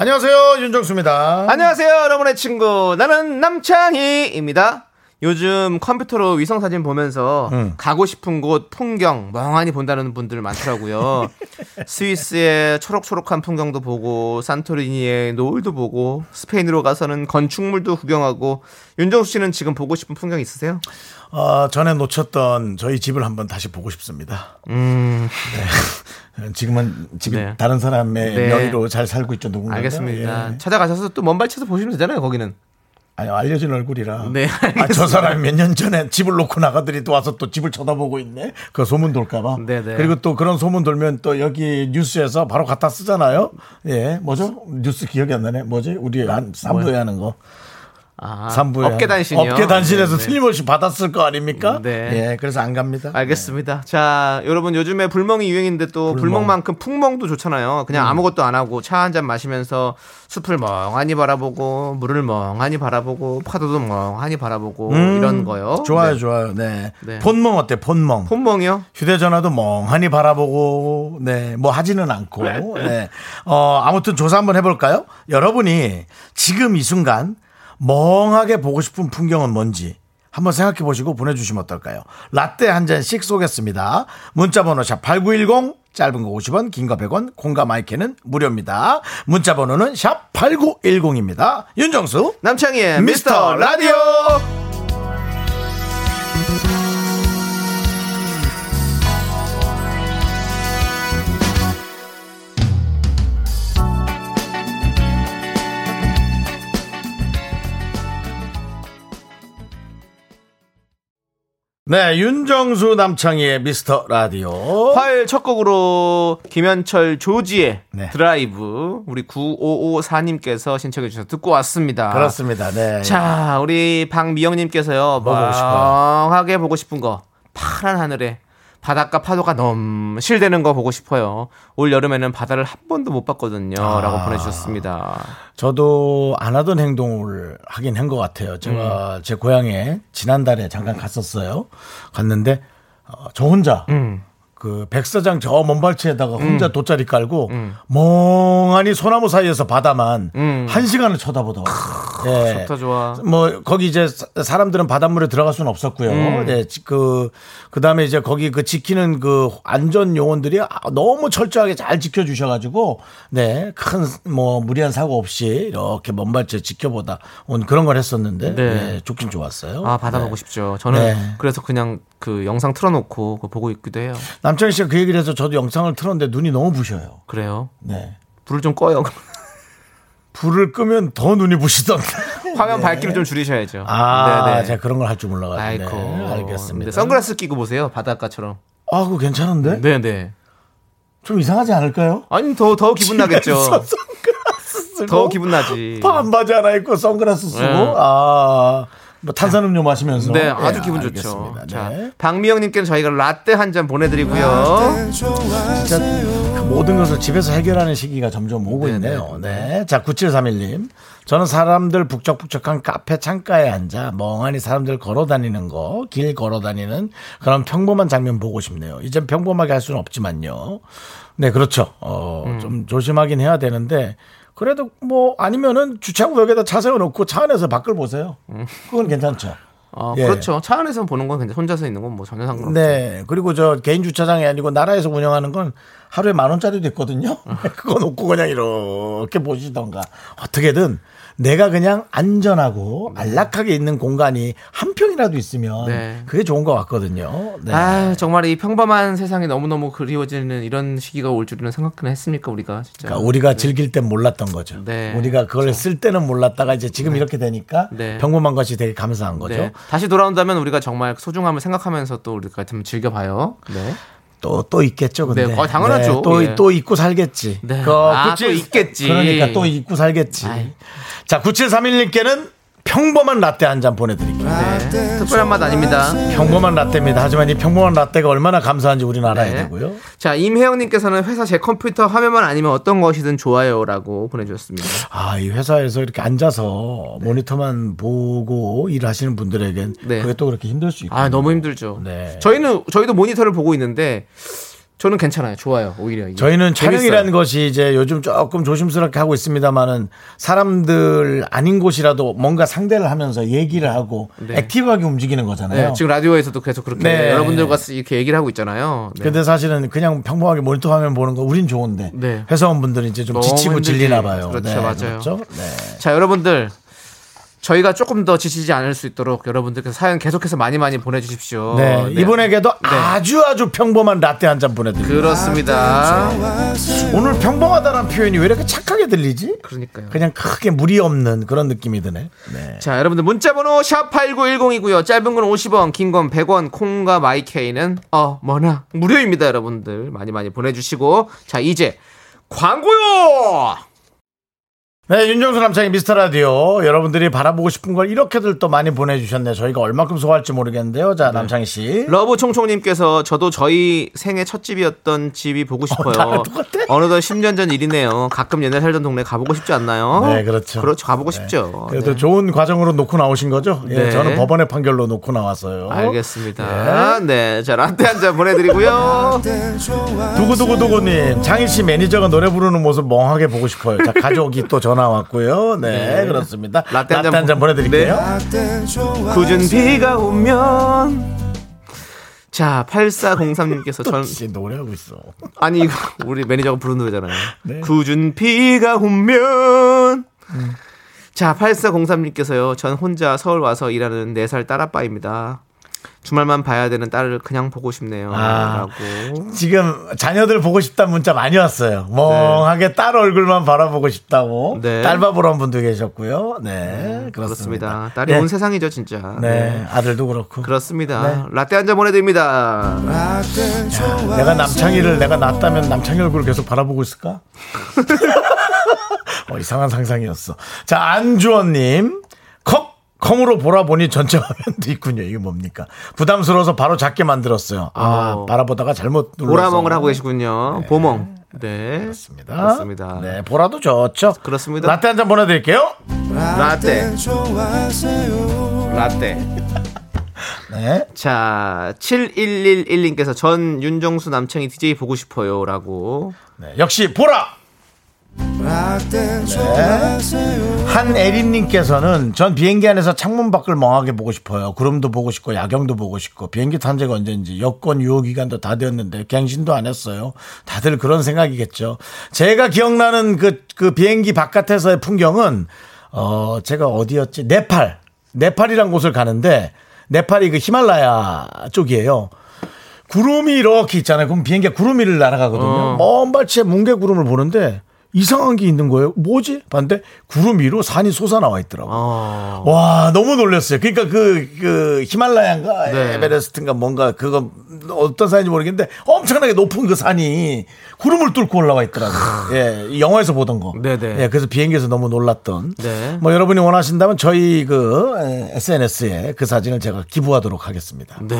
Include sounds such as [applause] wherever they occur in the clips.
안녕하세요 윤정수입니다. 안녕하세요, 여러분의 친구. 나는 남창희입니다. 요즘 컴퓨터로 위성 사진 보면서 음. 가고 싶은 곳 풍경 멍하니 본다는 분들 많더라고요. [laughs] 스위스의 초록초록한 풍경도 보고, 산토리니의 노을도 보고, 스페인으로 가서는 건축물도 구경하고, 윤정수 씨는 지금 보고 싶은 풍경 있으세요? 어, 전에 놓쳤던 저희 집을 한번 다시 보고 싶습니다. 네. [laughs] 지금은 집이 네. 다른 사람의 네. 명의로 잘 살고 있죠 누군가. 알겠습니다. 찾아가셔서 또 먼발치에서 보시면 되잖아요, 거기는. 아니 알려진 얼굴이라. 네, 아, 저 사람이 몇 년 전에 집을 놓고 나가더니 또 와서 또 집을 쳐다보고 있네. 그 소문 돌까봐. 네, 네. 그리고 또 그런 소문 돌면 또 여기 뉴스에서 바로 갖다 쓰잖아요. 예, 뭐죠? 뉴스 기억이 안 나네. 뭐지? 우리 한 3부에 하는 거. 아, 3부에 업계 단신이요. 업계 단신에서 네, 네. 틀림없이 받았을 거 아닙니까? 네. 예, 그래서 안 갑니다. 알겠습니다. 자, 여러분 요즘에 불멍이 유행인데 또 불멍. 만큼 풍멍도 좋잖아요. 그냥 아무것도 안 하고 차 한 잔 마시면서 숲을 멍하니 바라보고 물을 멍하니 바라보고 파도도 멍하니 바라보고 이런 거요. 음, 좋아요, 네. 좋아요. 네. 네. 폰멍 어때? 폰멍. 폰멍이요? 휴대전화도 멍하니 바라보고, 네, 뭐 하지는 않고, 네. 어, 아무튼 조사 한번 해볼까요? 여러분이 지금 이 순간 멍하게 보고 싶은 풍경은 뭔지 한번 생각해 보시고 보내주시면 어떨까요? 라떼 한 잔씩 쏘겠습니다. 문자번호 샵 8910, 짧은 거 50원, 긴 거 100원, 콩과 마이크는 무료입니다. 문자번호는 샵 8910입니다. 윤정수, 남창희의 미스터 라디오. 네, 윤정수 남창희의 미스터 라디오. 화요일 첫 곡으로 김현철 조지의 네. 드라이브 우리 9554님께서 신청해 주셔서 듣고 왔습니다. 그렇습니다. 네. 자, 우리 박미영님께서요, 뭐 보고 싶어요? 멍하게 보고 싶은 거, 파란 하늘에 바닷가 파도가 넘실대는 거 보고 싶어요. 올 여름에는 바다를 한 번도 못 봤거든요. 아. 라고 보내주셨습니다. 저도 안 하던 행동을 하긴 한 것 같아요. 제가 음. 제 고향에 지난달에 잠깐 갔었어요. 갔는데 어, 저 혼자 음. 그 백사장 저 먼발치에다가 혼자 돗자리 깔고 멍하니 소나무 사이에서 바다만 한 시간을 쳐다보더라고요. 예. 음. 좋다, 좋아. 뭐 거기 이제 사- 사람들은 바닷물에 들어갈 수는 없었고요. 음. 네, 그 그다음에 이제 거기 그 지키는 그 안전 요원들이 아, 너무 철저하게 잘 지켜 주셔 가지고 네 큰 뭐 무리한 사고 없이 이렇게 먼발치에 지켜보다 온 그런 걸 했었는데 네. 네, 좋긴 좋았어요. 아, 바다 네. 보고 싶죠. 저는 네. 그래서 그냥 그 영상 틀어 놓고 그거 보고 있기도 해요. 남창희 씨가 그 얘기를 해서 저도 영상을 틀었는데 눈이 너무 부셔요. 그래요. 네. 불을 좀 꺼요. 불을 끄면 더 눈이 부시던데. [laughs] 화면 밝기를 좀 줄이셔야죠. 네. 아, 네네. 제가 그런 걸 할 줄 몰라가지고. 아이고. 네, 알겠습니다. 선글라스 끼고 보세요. 바닷가처럼. 아, 그거 괜찮은데? 네네. 좀 이상하지 않을까요? 아니, 더, 더 기분 나겠죠. [laughs] 선글라스 쓰고 더 기분 나지. 반바지 하나 입고 선글라스 쓰고 네. 아, 뭐 탄산음료 마시면서 네, 아주 예, 기분 알겠습니다. 좋죠. 자, 네. 박미영님께는 저희가 라떼 한 잔 보내드리고요. 모든 것을 집에서 해결하는 시기가 점점 오고 네, 있네요. 네. 자, 9731님. 저는 사람들 북적북적한 카페 창가에 앉아 멍하니 사람들 걸어 다니는 거, 길 걸어 다니는 그런 평범한 장면 보고 싶네요. 이젠 평범하게 할 수는 없지만요. 네, 그렇죠. 어, 음. 좀 조심하긴 해야 되는데 그래도 뭐 아니면은 주차구역에다 차 세워놓고 차 안에서 밖을 보세요. 그건 괜찮죠. 어, 예. 그렇죠. 차 안에서 보는 건 근데 혼자서 있는 건 뭐 전혀 상관없죠. 네. 그리고 저 개인 주차장이 아니고 나라에서 운영하는 건 하루에 만 원짜리도 있거든요. [laughs] 그거 놓고 그냥 이렇게 보시던가. 어떻게든 내가 그냥 안전하고 안락하게 있는 공간이 한 평이라도 있으면 네. 그게 좋은 것 같거든요. 네. 아 정말 이 평범한 세상이 너무너무 그리워지는 이런 시기가 올 줄은 생각은 했습니까 우리가 진짜. 그러니까 우리가 즐길 땐 몰랐던 거죠. 네. 우리가 그걸 쓸 때는 몰랐다가 이제 지금 이렇게 되니까 네. 평범한 것이 되게 감사한 거죠. 네. 다시 돌아온다면 우리가 정말 소중함을 생각하면서 또 우리가 좀 즐겨봐요. 네. 또, 또 있겠죠, 근데. 네, 어, 당연하죠. 또, 예. 또 있고 살겠지. 네. 그, 아, 그치? 또 있겠지. 그러니까 또 있고 살겠지. 아이. 자, 9731님께는 평범한 라떼 한 잔 보내드릴게요. 네. 특별한 맛 아닙니다. 평범한 라떼입니다. 하지만 이 평범한 라떼가 얼마나 감사한지 우리는 알아야 네. 되고요. 자, 임혜영님께서는 회사 제 컴퓨터 화면만 아니면 어떤 것이든 좋아요라고 보내주셨습니다. 아, 이 회사에서 이렇게 앉아서 모니터만 보고 일하시는 분들에겐 네. 그게 또 그렇게 힘들 수 있고. 아, 너무 힘들죠. 네. 저희는, 저희도 모니터를 보고 있는데, 저는 괜찮아요. 좋아요. 오히려. 저희는. 촬영이라는 것이 이제 요즘 조금 조심스럽게 하고 있습니다만은 사람들 아닌 곳이라도 뭔가 상대를 하면서 얘기를 하고 네. 액티브하게 움직이는 거잖아요. 네, 지금 라디오에서도 계속 그렇게 네. 여러분들과 이렇게 얘기를 하고 있잖아요. 네. 근데 사실은 그냥 평범하게 모니터 화면 보는 거 우린 좋은데 네. 회사원분들은 이제 좀 지치고 힘들지. 질리나 봐요. 그렇죠, 네, 맞아요. 그렇죠? 네. 자, 여러분들. 저희가 조금 더 지치지 않을 수 있도록 여러분들께서 사연 계속해서 많이 많이 보내주십시오. 네, 네. 이분에게도 아주 아주 평범한 라떼 한 잔 보내드립니다. 그렇습니다. 오늘 평범하다는 표현이 왜 이렇게 착하게 들리지? 그러니까요. 그냥 크게 무리 없는 그런 느낌이 드네. 네. 자, 여러분들 문자번호 샵 #8910이고요. 짧은 건 50원, 긴 건 100원, 콩과 마이케이는 어 뭐나 무료입니다, 여러분들 많이 많이 보내주시고 자 이제 광고요. 네, 윤정수 남창의 미스터 라디오. 여러분들이 바라보고 싶은 걸 이렇게들 또 많이 보내주셨네요. 저희가 얼마큼 소화할지 모르겠는데요. 자, 남창희 씨. 러브총총님께서 저도 저희 생애 첫 집이었던 집이 보고 싶어요. 나랑 똑같아? 어느덧 10년 전 일이네요. 가끔 옛날 살던 동네 가보고 싶지 않나요? 네, 그렇죠. 그렇죠. 가보고 싶죠. 그래도 네. 좋은 과정으로 놓고 나오신 거죠? 예, 네. 저는 법원의 판결로 놓고 나왔어요. 알겠습니다. 네. 자, 라떼 한 잔 보내드리고요. 두구두구두구님, 장희 씨 매니저가 노래 부르는 모습 멍하게 보고 싶어요. 자, 가족이 또 전화 왔고요. 네, 네. 그렇습니다. 라떼 한 라떼 잔한잔 보내드릴게요. 궂은 비가 오면. 자, 8403님께서 전, 씨, 노래하고 있어. 아니, 이거 우리 매니저가 부르는 노래잖아요. 네. 궂은 비가 오면. 자, 8403님께서요. 전 혼자 서울 와서 일하는 4살 딸아빠입니다. 주말만 봐야 되는 딸을 그냥 보고 싶네요. 아. 라고. 지금 자녀들 보고 싶다는 문자 많이 왔어요. 멍하게 딸 얼굴만 바라보고 싶다고. 네. 딸 밥으로 한 분도 계셨고요. 네, 그렇습니다. 그렇습니다. 딸이 네. 온 세상이죠, 진짜. 네, 아들도 그렇고. 그렇습니다. 네. 라떼 한 잔 보내드립니다. 내가 남창희를 내가 낳았다면 남창희 얼굴을 계속 바라보고 있을까? [laughs] 어, 이상한 상상이었어. 자, 안주원님. 컵! 컴으로 보라 보니 전체 화면도 있군요. 이게 뭡니까? 부담스러워서 바로 작게 만들었어요. 아, 어. 바라보다가 잘못 눌러서. 보라멍을 하고 계시군요. 보멍. 네. 그렇습니다. 그렇습니다. 네, 보라도 좋죠. 그렇습니다. 라떼 한 잔 보내드릴게요. 라떼. 라떼. [laughs] 네. 자, 7111님께서 전 윤정수 남창희 DJ 보고 싶어요. 라고. 네, 역시 보라. 네. 한에린님께서는 전 비행기 안에서 창문 밖을 멍하게 보고 싶어요. 구름도 보고 싶고 야경도 보고 싶고 비행기 탄 지가 언제인지 여권 유효 기간도 다 되었는데 갱신도 안 했어요. 다들 그런 생각이겠죠. 제가 기억나는 그, 그 비행기 바깥에서의 풍경은 어 제가 어디였지? 네팔. 네팔이란 곳을 가는데 네팔이 그 히말라야 쪽이에요. 구름이 이렇게 있잖아요. 그럼 비행기가 구름 위를 날아가거든요. 어. 먼 발치에 뭉게 구름을 보는데 이상한 게 있는 거예요. 뭐지? 봤는데 구름 위로 산이 솟아 나와 있더라고요. 어. 와, 너무 놀랐어요. 그러니까 그, 그, 히말라야인가 네. 에베레스트인가 뭔가 그거 어떤 산인지 모르겠는데 엄청나게 높은 그 산이 구름을 뚫고 올라와 있더라고 요. 예, 영화에서 보던 거. 네네. 예, 그래서 비행기에서 너무 놀랐던. 네. 뭐 여러분이 원하신다면 저희 그 SNS에 그 사진을 제가 기부하도록 하겠습니다. 네.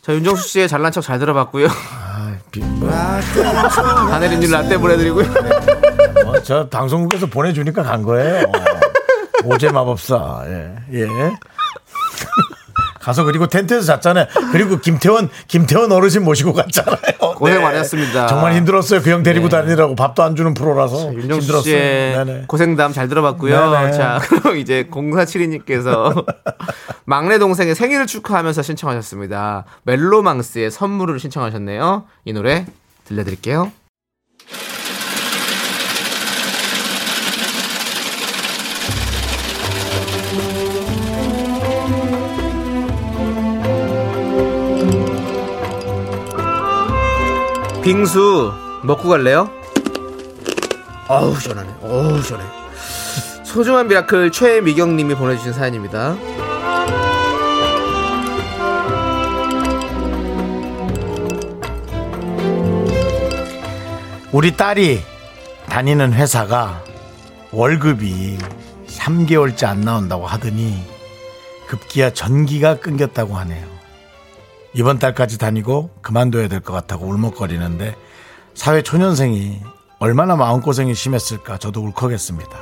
자, 윤정수 씨의 잘난 척 잘 들어봤고요. 아, 비- [laughs] 뭐, 하늘이님 라떼 보내드리고요. 뭐, 저 방송국에서 보내주니까 간 거예요. 오제 마법사. 예. 예. 가서 그리고 텐트에서 잤잖아요. 그리고 김태원 김태원 어르신 모시고 갔잖아요. 고생 많이 했습니다. 정말 힘들었어요. 그 형 데리고 네. 다니느라고 밥도 안 주는 프로라서 힘들었어요. 네네. 고생담 잘 들어봤고요. 네네. 자, [laughs] 그럼 이제 0472님께서 [laughs] 막내 동생의 생일을 축하하면서 신청하셨습니다. 멜로망스의 선물을 신청하셨네요. 이 노래 들려드릴게요. 빙수 먹고 갈래요? 어우 시원하네. 어우 시원해. 소중한 miracle 최미경님이 보내주신 사연입니다. 우리 딸이 다니는 회사가 월급이 3개월째 안 나온다고 하더니 급기야 전기가 끊겼다고 하네요. 이번 달까지 다니고 그만둬야 될 것 같다고 울먹거리는데 사회 초년생이 얼마나 마음고생이 심했을까 저도 울컥했습니다.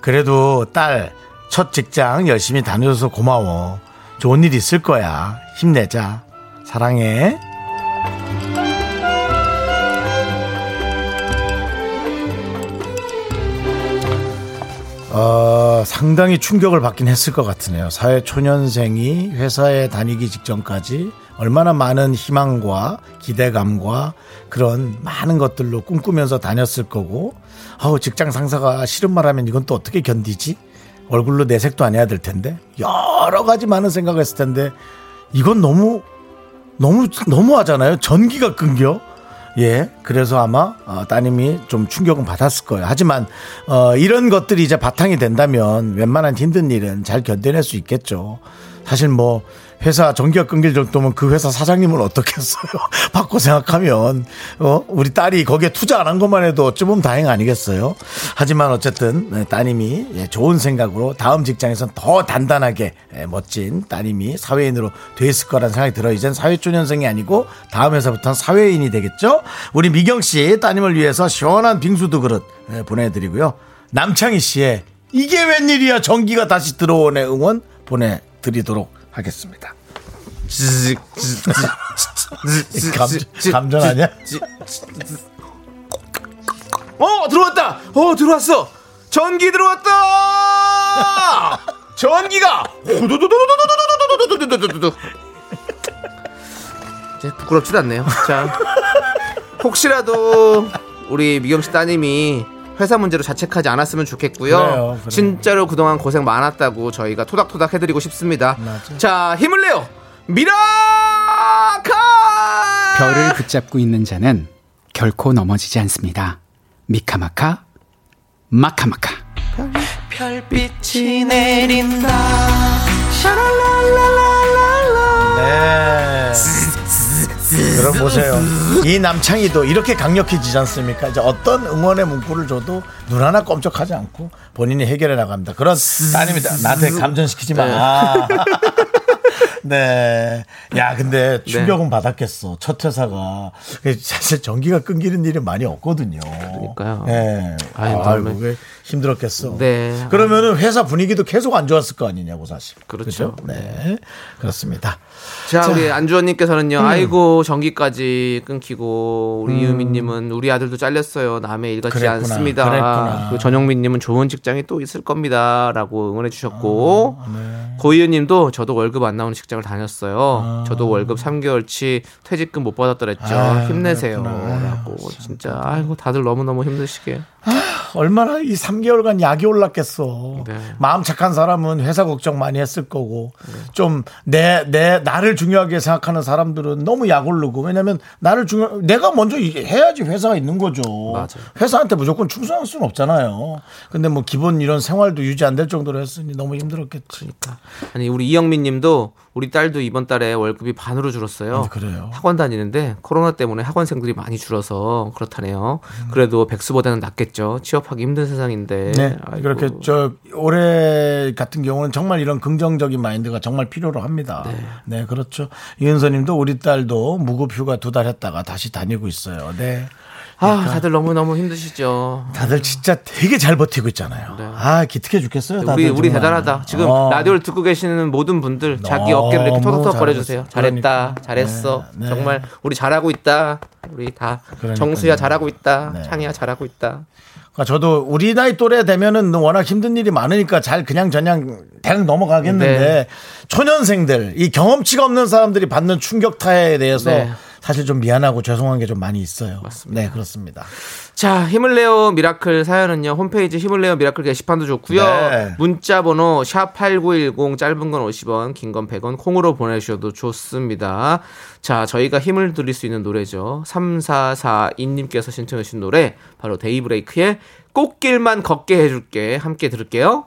그래도 딸 첫 직장 열심히 다녀줘서 고마워. 좋은 일 있을 거야. 힘내자. 사랑해. 상당히 충격을 받긴 했을 것 같으네요. 사회 초년생이 회사에 다니기 직전까지 얼마나 많은 희망과 기대감과 그런 많은 것들로 꿈꾸면서 다녔을 거고, 아우, 직장 상사가 싫은 말 하면 이건 또 어떻게 견디지? 얼굴로 내색도 안 해야 될 텐데. 여러 가지 많은 생각을 했을 텐데, 이건 너무, 너무, 너무 하잖아요. 전기가 끊겨. 예, 그래서 아마 어, 따님이 좀 충격은 받았을 거예요. 하지만 어, 이런 것들이 이제 바탕이 된다면 웬만한 힘든 일은 잘 견뎌낼 수 있겠죠. 사실 뭐 회사 전기가 끊길 정도면 그 회사 사장님은 어떻겠어요? [laughs] 받고 생각하면 어 우리 딸이 거기에 투자 안 한 것만 해도 어찌 보면 다행 아니겠어요? 하지만 어쨌든 네, 따님이 예, 좋은 생각으로 다음 직장에선 더 단단하게 예, 멋진 따님이 사회인으로 돼 있을 거란 생각이 들어. 이젠 사회초년생이 아니고 다음 회사부터는 사회인이 되겠죠? 우리 미경 씨 따님을 위해서 시원한 빙수도 그릇 예, 보내드리고요. 남창희 씨의 이게 웬일이야 전기가 다시 들어오네 응원 보내드리도록 하겠습니다. 감, 전 아니야? 어 들어왔다. 어 들어왔어. 전기 들어왔다. [laughs] 전기가. 이제 부끄럽지도 않네요. 자 혹시라도 우리 미경 씨 따님이 회사 문제로 자책하지 않았으면 좋겠고요. 그래요, 그래요. 진짜로 그동안 고생 많았다고 저희가 토닥토닥 해드리고 싶습니다. 맞아. 자 힘을 내요. 미라카 별을 붙잡고 있는 자는 결코 넘어지지 않습니다. 미카마카 마카마카 별빛이 내린다. 네. 그럼 보세요. 이 남창희도 이렇게 강력해지지 않습니까? 이제 어떤 응원의 문구를 줘도 눈 하나 꼼짝하지 않고 본인이 해결해 나갑니다. 그런 따님이다. 나한테 감전시키지 마. 네. 야, 근데 충격은 받았겠어. 첫 회사가. 사실 전기가 끊기는 일이 많이 없거든요. 그러니까요. 네. 아유, 아이고, 힘들었겠어. 네. 그러면은 회사 분위기도 계속 안 좋았을 거 아니냐고, 사실. 그렇죠. 그죠? 네. 그렇습니다. 자, 우리 안주원님께서는요. 음. 아이고 전기까지 끊기고 우리 이유미님은 우리 아들도 잘렸어요. 남의 일 같지 그랬구나, 않습니다. 그랬구나. 전영민님은 좋은 직장이 또 있을 겁니다라고 응원해 주셨고 아, 네. 고이유님도 저도 월급 안 나오는 직장을 다녔어요. 저도 월급 3개월치 퇴직금 못 받았더랬죠. 아, 힘내세요.라고 진짜 아이고 다들 너무 너무 힘드시게. 얼마나 이 3 개월간 약이 올랐겠어. 네. 마음 착한 사람은 회사 걱정 많이 했을 거고, 좀 내, 내, 나를 중요하게 생각하는 사람들은 너무 약 오르고, 왜냐면 나를 중요, 내가 먼저 이- 해야지 회사가 있는 거죠. 맞아요. 회사한테 무조건 충성할 수는 없잖아요. 근데 뭐 기본 이런 생활도 유지 안 될 정도로 했으니 너무 힘들었겠지. 아니 우리 이영민님도 우리 딸도 이번 달에 월급이 반으로 줄었어요. 아, 그래요? 학원 다니는데 코로나 때문에 학원생들이 많이 줄어서 그렇다네요. 음. 그래도 백수보다는 낫겠죠. 취업하기 힘든 세상인데. 네. 아이고. 그렇게 저 올해 같은 경우는 정말 이런 긍정적인 마인드가 정말 필요로 합니다. 네, 그렇죠. 이은서 님도 우리 딸도 무급 휴가 두 달 했다가 다시 다니고 있어요. 네. 아 다들 너무 너무 힘드시죠. 다들 진짜 되게 잘 버티고 있잖아요. 네. 아, 기특해 죽겠어요. 다들 우리 우리 정말. 대단하다. 지금 어. 라디오를 듣고 계시는 모든 분들 자기 어깨를 이렇게 토닥토닥 거려주세요. 잘했다, 그러니까. 잘했어. 네, 네. 정말 우리 잘하고 있다. 우리 다 그러니까요. 정수야 잘하고 있다. 네. 창이야 잘하고 있다. 그러니까 저도 우리 나이 또래 되면은 워낙 힘든 일이 많으니까 잘 그냥 저냥 대강 넘어가겠는데 네. 초년생들 이 경험치가 없는 사람들이 받는 충격 타에 대해서 네. 사실 좀 미안하고 죄송한 게 좀 많이 있어요. 맞습니다. 네, 그렇습니다. 자, 힘을 내요 miracle 사연은요. 홈페이지 힘을 내요 miracle 게시판도 좋고요. 네. 문자 번호 샵8910 짧은 건 50원, 긴 건 100원 콩으로 보내 주셔도 좋습니다. 자, 저희가 힘을 드릴 수 있는 노래죠. 3442님께서 신청해 주신 노래 바로 데이브레이크의 꽃길만 걷게 해 줄게. 함께 들을게요.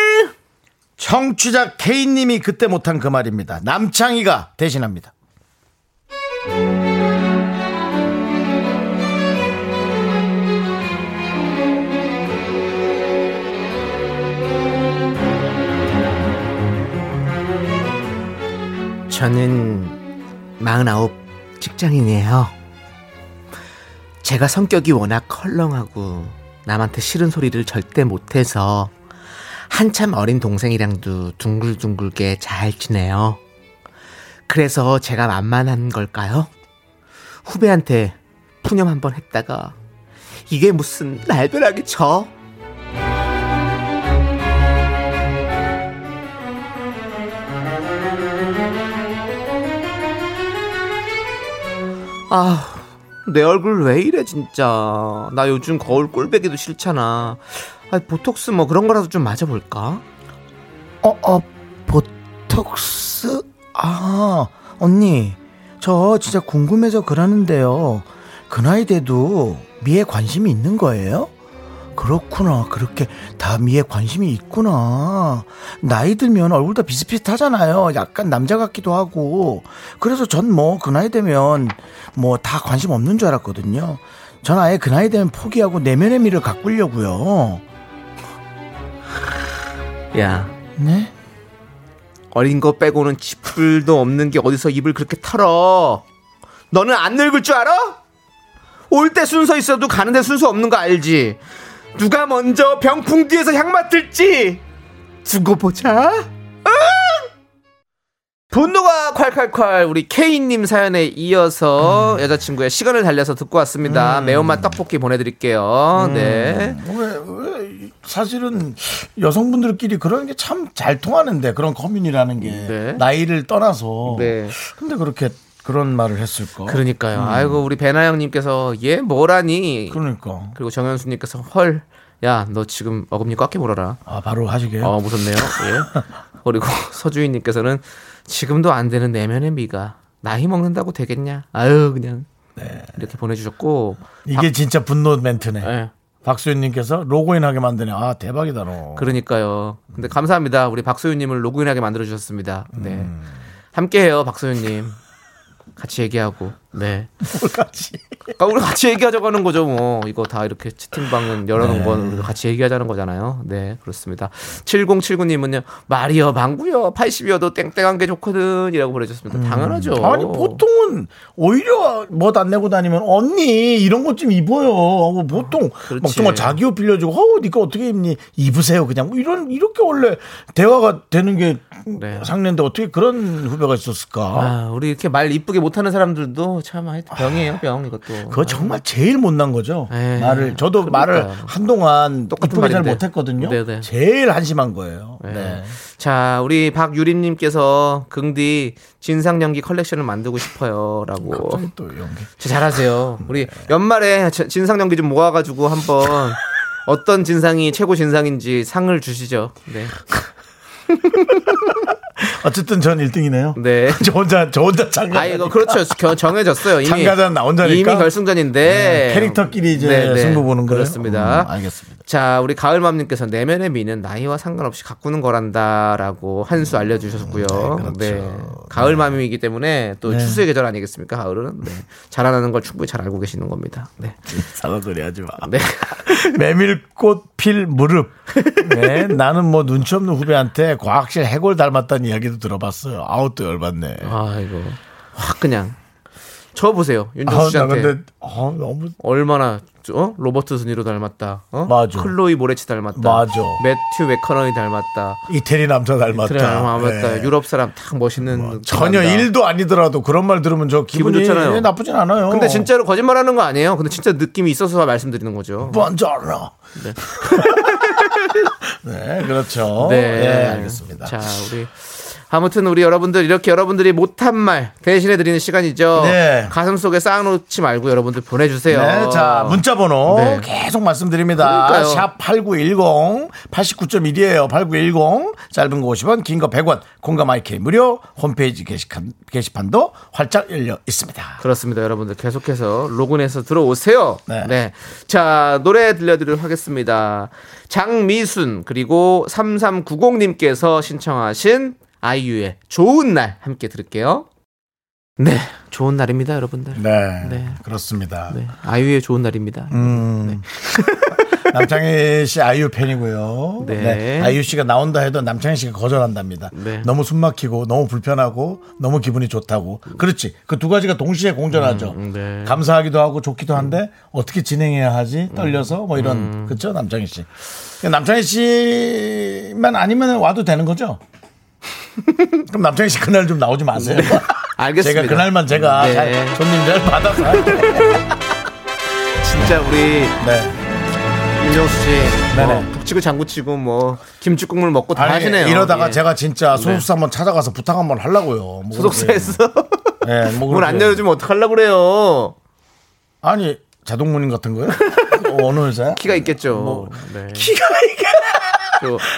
청취자 K님이 그때 못한 그 말입니다. 남창희가 대신합니다. 저는 49 직장인이에요. 제가 성격이 워낙 컬렁하고 남한테 싫은 소리를 절대 못해서 한참 어린 동생이랑도 둥글둥글게 잘 지내요. 그래서 제가 만만한 걸까요? 후배한테 푸념 한번 했다가 이게 무슨 날벼락이 쳐? 아, 내 얼굴 왜 이래 진짜. 나 요즘 거울 꼴배기도 싫잖아. 아, 보톡스 뭐 그런 거라도 좀 맞아볼까? 어, 어, 보톡스? 아, 언니, 저 진짜 궁금해서 그러는데요. 그 나이 돼도 미에 관심이 있는 거예요? 그렇구나. 그렇게 다 미에 관심이 있구나. 나이 들면 얼굴 다 비슷비슷하잖아요. 약간 남자 같기도 하고. 그래서 전 뭐 그 나이 되면 뭐 다 관심 없는 줄 알았거든요. 전 아예 그 나이 되면 포기하고 내면의 미를 가꾸려고요. 야, 네? 어린 거 빼고는 지풀도 없는 게 어디서 입을 그렇게 털어? 너는 안 늙을 줄 알아? 올 때 순서 있어도 가는데 순서 없는 거 알지? 누가 먼저 병풍 뒤에서 향 맡을지 두고 보자. 응! 분노가 콸콸콸 우리 K님 사연에 이어서 여자친구의 시간을 달려서 듣고 왔습니다. 매운맛 떡볶이 보내드릴게요. 네. 왜, 왜, 사실은 여성분들끼리 그런 게 참 잘 통하는데 그런 커뮤니라는 게 네. 나이를 떠나서 네. 근데 그렇게 그런 말을 했을까? 그러니까요. 아이고 우리 배나영님께서 얘 뭐라니? 그러니까 그리고 정현수님께서 헐, 야 너 지금 어금니 꽉 깨물어라. 아 바로 하시게요. 어 무섭네요. 예. [laughs] 그리고 서주인님께서는 지금도 안 되는 내면의 미가 나이 먹는다고 되겠냐? 아유 그냥 이렇게 보내주셨고 이게 진짜 분노 멘트네. 예. 박수현님께서 로그인하게 만드네. 아 대박이다 너. 그러니까요. 근데 감사합니다. 우리 박소윤님을 로그인하게 만들어 주셨습니다. 네. 음. 함께해요, 박소윤님. 같이 얘기하고. 네. [laughs] 같이. 그러니까 우리 같이 얘기하자고 하는 거죠, 뭐. 이거 다 이렇게 채팅방은 열어놓은 건 우리가 같이 얘기하자는 거잖아요. 네, 그렇습니다. 7079님은요, 말이여, 망구여, 80이어도 땡땡한 게 좋거든. 이라고 보내주셨습니다. 당연하죠. 아니 보통은 오히려 멋안 내고 다니면 언니 이런 것 좀 입어요. 하고 보통 그렇지. 막 정말 자기 옷 빌려주고 어 니가 어떻게 입니 입으세요 그냥 뭐 이런 이렇게 원래 대화가 되는 게 네. 상례인데 어떻게 그런 후배가 있었을까? 아, 우리 이렇게 말 이쁘게 못하는 사람들도 참 병이에요, 병, 이것도. 그거 정말 제일 못난 거죠. 에이, 말을 저도 그러니까요. 말을 한동안 똑같은 이쁘게 잘 말인데. 못했거든요. 네네. 제일 한심한 거예요. 네. 네. 자, 우리 박유림님께서 긍디 진상 연기 컬렉션을 만들고 싶어요라고. 갑자기 또 연기. 잘하세요. 우리 연말에 저- 진상 연기 좀 모아가지고 한번 [laughs] 어떤 진상이 최고 진상인지 상을 주시죠. 네, [laughs] [laughs] 어쨌든 전 1등이네요. 네. [laughs] 저 혼자 저 혼자 참가. 아 이거 그렇죠. 겨- 정해졌어요. 이미 참가자는 나 혼자니까? 이미 결승전인데 네, 캐릭터끼리 이제 네, 네. 승부 보는 거예요. 그렇습니다. 음, 알겠습니다. 자, 우리 가을맘님께서 내면의 미는 나이와 상관없이 가꾸는 거란다라고 한 수 알려주셨고요. 네, 그렇죠. 가을맘이기 때문에 또 네. 추수의 계절 아니겠습니까? 가을은 네. 자라나는 걸 충분히 잘 알고 계시는 겁니다. 네, [laughs] 사과 소리 하지 마. 네. 메밀꽃 필 무릎. 네, 나는 뭐 눈치 없는 후배한테 과학실 해골 닮았다는 이야기도 들어봤어요. 아우 또 열받네. 아 이거 확 그냥 저 보세요 윤정수 나 씨한테 근데 아, 너무 얼마나 어? 로버트 드니로 닮았다. 어? 맞아. 클로이 모레치 닮았다. 맞아. 매튜 맥커너이 닮았다. 이태리 남자 닮았다. 그래 닮았다. 네. 유럽 사람 딱 멋있는 전혀 닮았다. 일도 아니더라도 그런 말 들으면 저 기분 좋잖아요. 예, 나쁘진 않아요. 근데 진짜로 거짓말하는 거 아니에요. 근데 진짜 느낌이 있어서 말씀드리는 거죠. 먼저 알아. [laughs] 네. 그렇죠. 네, 네, 알겠습니다. 자, 우리 아무튼 우리 여러분들 이렇게 여러분들이 못한 말 대신해 드리는 시간이죠. 네. 가슴 속에 쌓아놓지 말고 여러분들 보내주세요. 네, 자, 문자 번호 네. 계속 말씀드립니다. 그러니까요. 샵 8910, 89.1이에요. 8910. 짧은 거 50원, 긴 거 100원. 공감 IK 무료. 홈페이지 게시판, 게시판도 활짝 열려 있습니다. 그렇습니다, 여러분들 계속해서 로그인해서 들어오세요. 네. 네. 자, 노래 들려드리도록 하겠습니다. 장미순 그리고 3390님께서 신청하신 아이유의 좋은 날 함께 들을게요. 네, 좋은 날입니다, 여러분들. 네, 네. 그렇습니다. 네, 아이유의 좋은 날입니다. 음. [laughs] 남창희 씨 아이유 팬이고요. 네. 네. 아이유 씨가 나온다 해도 남창희 씨가 거절한답니다. 네. 너무 숨 막히고 너무 불편하고 너무 기분이 좋다고. 그렇지. 그 두 가지가 동시에 공존하죠. 음, 네. 감사하기도 하고 좋기도 한데 어떻게 진행해야 하지? 떨려서 뭐 이런 음. 그렇죠 남창희 씨. 남창희 씨만 아니면 와도 되는 거죠? 그럼 남창희 씨 그날 좀 나오지 마세요. 네. 알겠습니다. 제가 그날만 제가 네. 잘 손님 잘 받아서. 진짜 우리 네. 윤정수 씨. 뭐 북치고 장구치고 뭐 김치국물 먹고 다 아니, 하시네요. 이러다가 예. 제가 진짜 소속사 한번 찾아가서 부탁 한번 하려고요. 뭐 소속사에서. 예, 뭐문안 그렇게. 열어주면 어떡하려고 그래요? 아니 자동문인 같은 거요? 어느 회사야? 키가 있겠죠. 뭐, 네. 키가 또,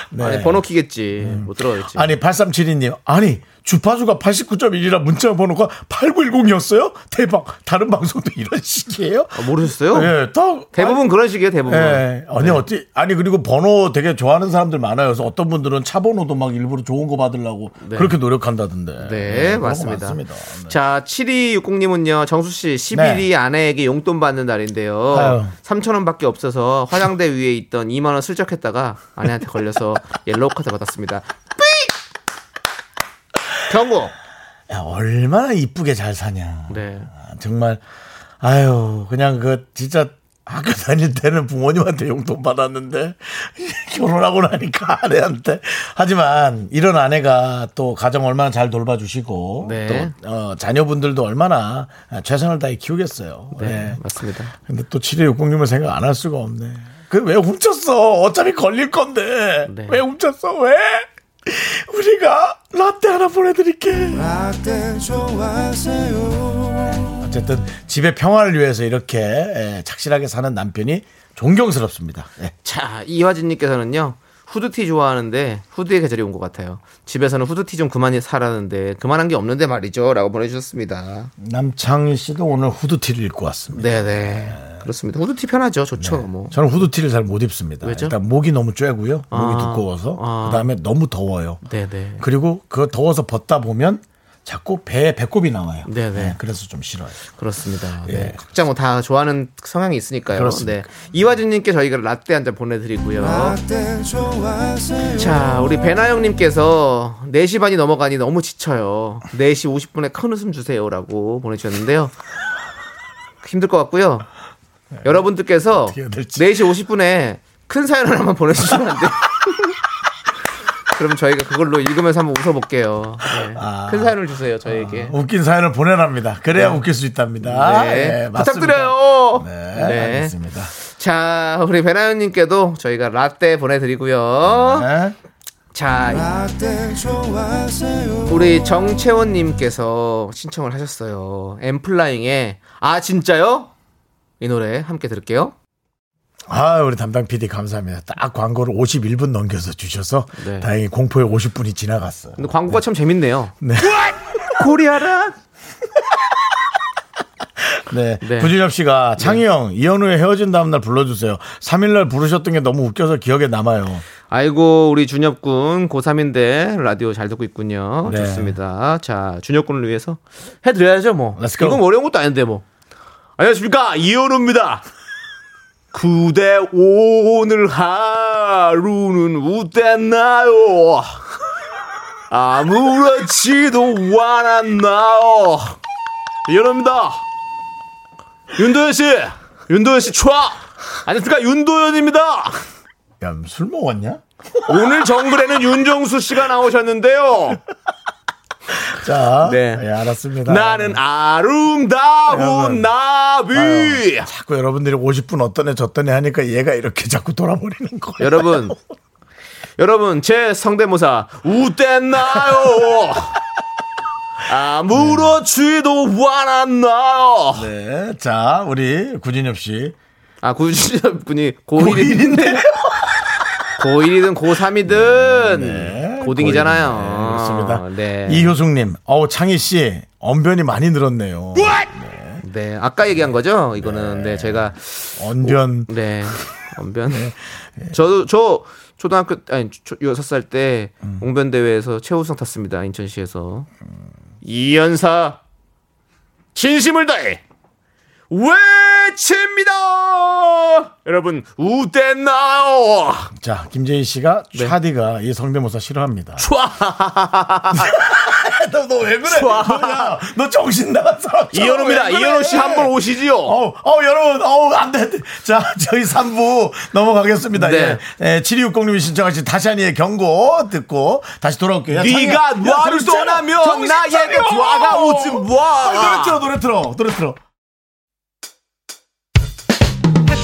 네. 아니, 번호 키겠지. 못 들어가겠지. 아니 8372님 아니 주파수가 89.1이라 문자 번호가 8910이었어요? 대박 다른 방송도 이런 식이에요? 아, 모르셨어요? 예, 다 대부분 그런 식이에요, 대부분. 예. 아니, 어찌, 아니, 그리고 번호 되게 좋아하는 사람들 많아요. 그래서 어떤 분들은 차 번호도 막 일부러 좋은 거 받으려고 그렇게 노력한다던데. 네, 거 맞습니다. 많습니다. 네. 자, 7260님은요, 정수씨, 10일이 아내에게 용돈 받는 날인데요. 아유. 3천원 밖에 없어서 화장대 위에 있던 2만원 슬쩍 했다가 아내한테 걸려서 [laughs] 옐로우 카드 받았습니다. 삑! 경고! 야, 얼마나 이쁘게 잘 사냐. 네. 아, 정말, 아유, 그냥 그, 진짜 학교 다닐 때는 부모님한테 용돈 받았는데, [laughs] 결혼하고 나니까 아내한테. 하지만, 이런 아내가 또 가정 얼마나 잘 돌봐주시고, 네. 또, 어, 자녀분들도 얼마나 최선을 다해 키우겠어요. 네, 네. 맞습니다. 근데 또 7260님은 생각 안 할 수가 없네. 그 왜 훔쳤어? 어차피 걸릴 건데. 네. 왜 훔쳤어? 왜? [laughs] 우리가 라떼 하나 보내드릴게. 어쨌든 집의 평화를 위해서 이렇게 예, 착실하게 사는 남편이 존경스럽습니다. 예. 자, 이화진님께서는요, 후드티 좋아하는데 후드의 계절이 온 것 같아요. 집에서는 후드티 좀 그만 사라는데 그만한 게 없는데 말이죠. 라고 보내주셨습니다. 남창희 씨도 오늘 후드티를 입고 왔습니다. 네네. 그렇습니다. 후드티 편하죠. 좋죠. 뭐. 저는 후드티를 잘 못 입습니다. 왜죠? 일단 목이 너무 쬐고요. 목이 아. 두꺼워서. 아. 그다음에 너무 더워요. 네네. 그리고 그거 더워서 벗다 보면 자꾸 배에 배꼽이 나와요. 네네. 네, 그래서 좀 싫어요. 그렇습니다. 예. 네. 각자 뭐 다 좋아하는 성향이 있으니까요. 그렇습니다. 네. 이화진님께 저희가 라떼 한 잔 보내드리고요. 자, 우리 배나영님께서 4시 반이 넘어가니 너무 지쳐요. 4시 50분에 큰 웃음 주세요라고 보내주셨는데요. [laughs] 힘들 것 같고요. 여러분들께서 해야 될지. 4시 50분에 큰 사연 하나만 보내주시면 안 돼요. [laughs] 그러면 저희가 그걸로 읽으면서 한번 웃어볼게요. 네. 아. 큰 사연을 주세요, 저에게. 웃긴 사연을 보내랍니다. 그래야 웃길 수 있답니다. 네. 예, 맞습니다. 부탁드려요. 네, 네. 알겠습니다. 자, 우리 배나연님께도 저희가 라떼 보내드리고요. 네. 자, 우리 정채원님께서 신청을 하셨어요. 엠플라잉의 아 진짜요? 이 노래 함께 들을게요. 아, 우리 담당 PD 감사합니다. 딱 광고를 51분 넘겨서 주셔서 네. 다행히 공포의 50분이 지나갔어요. 근데 광고가 참 재밌네요. 네. [laughs] 코리아라. [laughs] 네. 네. 구준엽 씨가 창희 형, 이현우의 헤어진 다음날 불러주세요. 3일날 부르셨던 게 너무 웃겨서 기억에 남아요. 아이고 우리 준엽 군 고3인데 라디오 잘 듣고 있군요. 네. 좋습니다. 자 준엽 군을 위해서 해드려야죠 뭐. 이건 뭐 어려운 것도 아닌데 뭐. 안녕하십니까 이현우입니다. [laughs] 그대 오늘 하루는 어땠나요? [laughs] 아무렇지도 않았나요? 이현우입니다. 윤도현 씨, 윤도현 씨 촤. 안녕하십니까 윤도현입니다. 야, 술 먹었냐? 오늘 정글에는 윤정수 씨가 나오셨는데요. [laughs] 자, 네. 예, 알았습니다. 나는 아름다운 여러분. 나비. 아유, 자꾸 여러분들이 50분 어떤 애 저떤 애 하니까 얘가 이렇게 자꾸 돌아버리는 거예요. 여러분 [laughs] 여러분 제 성대모사 우땠나요? 아무렇지도 않았나요? 네. 자, 우리 구진엽 씨. 아 구주신 분이 고1인데 고1이든 고3이든 고딩이잖아요. 네, 그렇습니다. 네. 이효숙님, 어우, 창희 씨, 언변이 많이 늘었네요. 네. 아까 얘기한 거죠? 이거는 네, 제가 언변. 네. 언변. 저도 저 초등학교 아니 초- 여섯 살때 옹변 대회에서 최우승 탔습니다. 인천시에서. 이연사 진심을 다해 외칩니다. 여러분 우땠나요? 자, 김재희 씨가 네. 차디가 이 성대모사 싫어합니다. 촤너왜 그래? 너야, 너 정신 나갔어. 이현우입니다. 이현우 씨 한 번 오시지요. 어우, 어우, 여러분, 어우, 안 돼. 자, 저희 3부 넘어가겠습니다. 네. 예. 예, 7260님이 신청하신 타샤니의 경고 듣고 다시 돌아올게요. 야, 네가 나를. 떠나면 나에게 차려. 다가오지 마. 노래 틀어, 노래 틀어, 노래 틀어.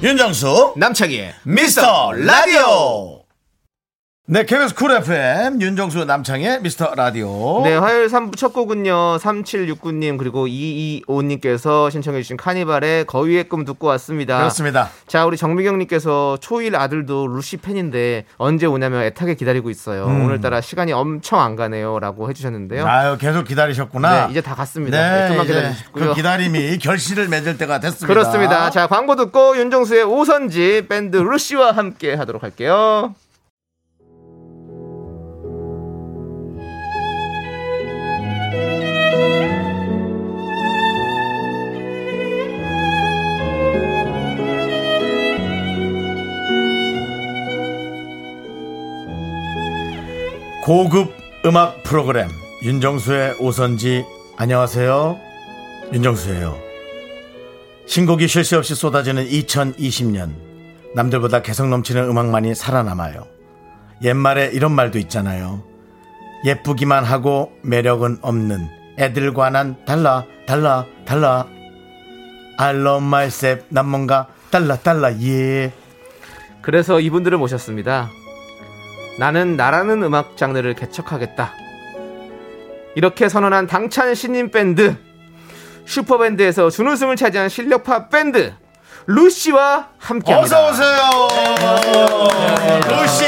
윤정수, 남창희의 미스터 라디오. 네, KBS 쿨 FM, 윤정수 남창희 미스터 라디오. 네, 화요일 3부 첫 곡은요. 3769님 그리고 225님께서 신청해 주신 카니발의 거위의 꿈 듣고 왔습니다. 그렇습니다. 자, 우리 정미경 님께서 초일 아들도 루시 팬인데 언제 오냐며 애타게 기다리고 있어요. 음. 오늘따라 시간이 엄청 안 가네요라고 해 주셨는데요. 아유, 계속 기다리셨구나. 네, 이제 다 갔습니다. 네, 네, 좀만 이제 기다려주시고요. 그 기다림이 [laughs] 결실을 맺을 때가 됐습니다. 그렇습니다. 자, 광고 듣고 윤정수의 오선지 밴드 루시와 함께 하도록 할게요. 고급 음악 프로그램 윤정수의 오선지 안녕하세요. 윤정수예요. 신곡이 쉴 새 없이 쏟아지는 2020년 남들보다 개성 넘치는 음악만이 살아남아요. 옛말에 이런 말도 있잖아요. 예쁘기만 하고 매력은 없는 애들과 난 달라 달라 달라 I love myself 난 뭔가 달라 달라 예 그래서 이분들을 모셨습니다. 나는 나라는 음악 장르를 개척하겠다. 이렇게 선언한 당찬 신인 밴드 슈퍼밴드에서 준우승을 차지한 실력파 밴드 루시와 함께 합니다. 어서 오세요 루시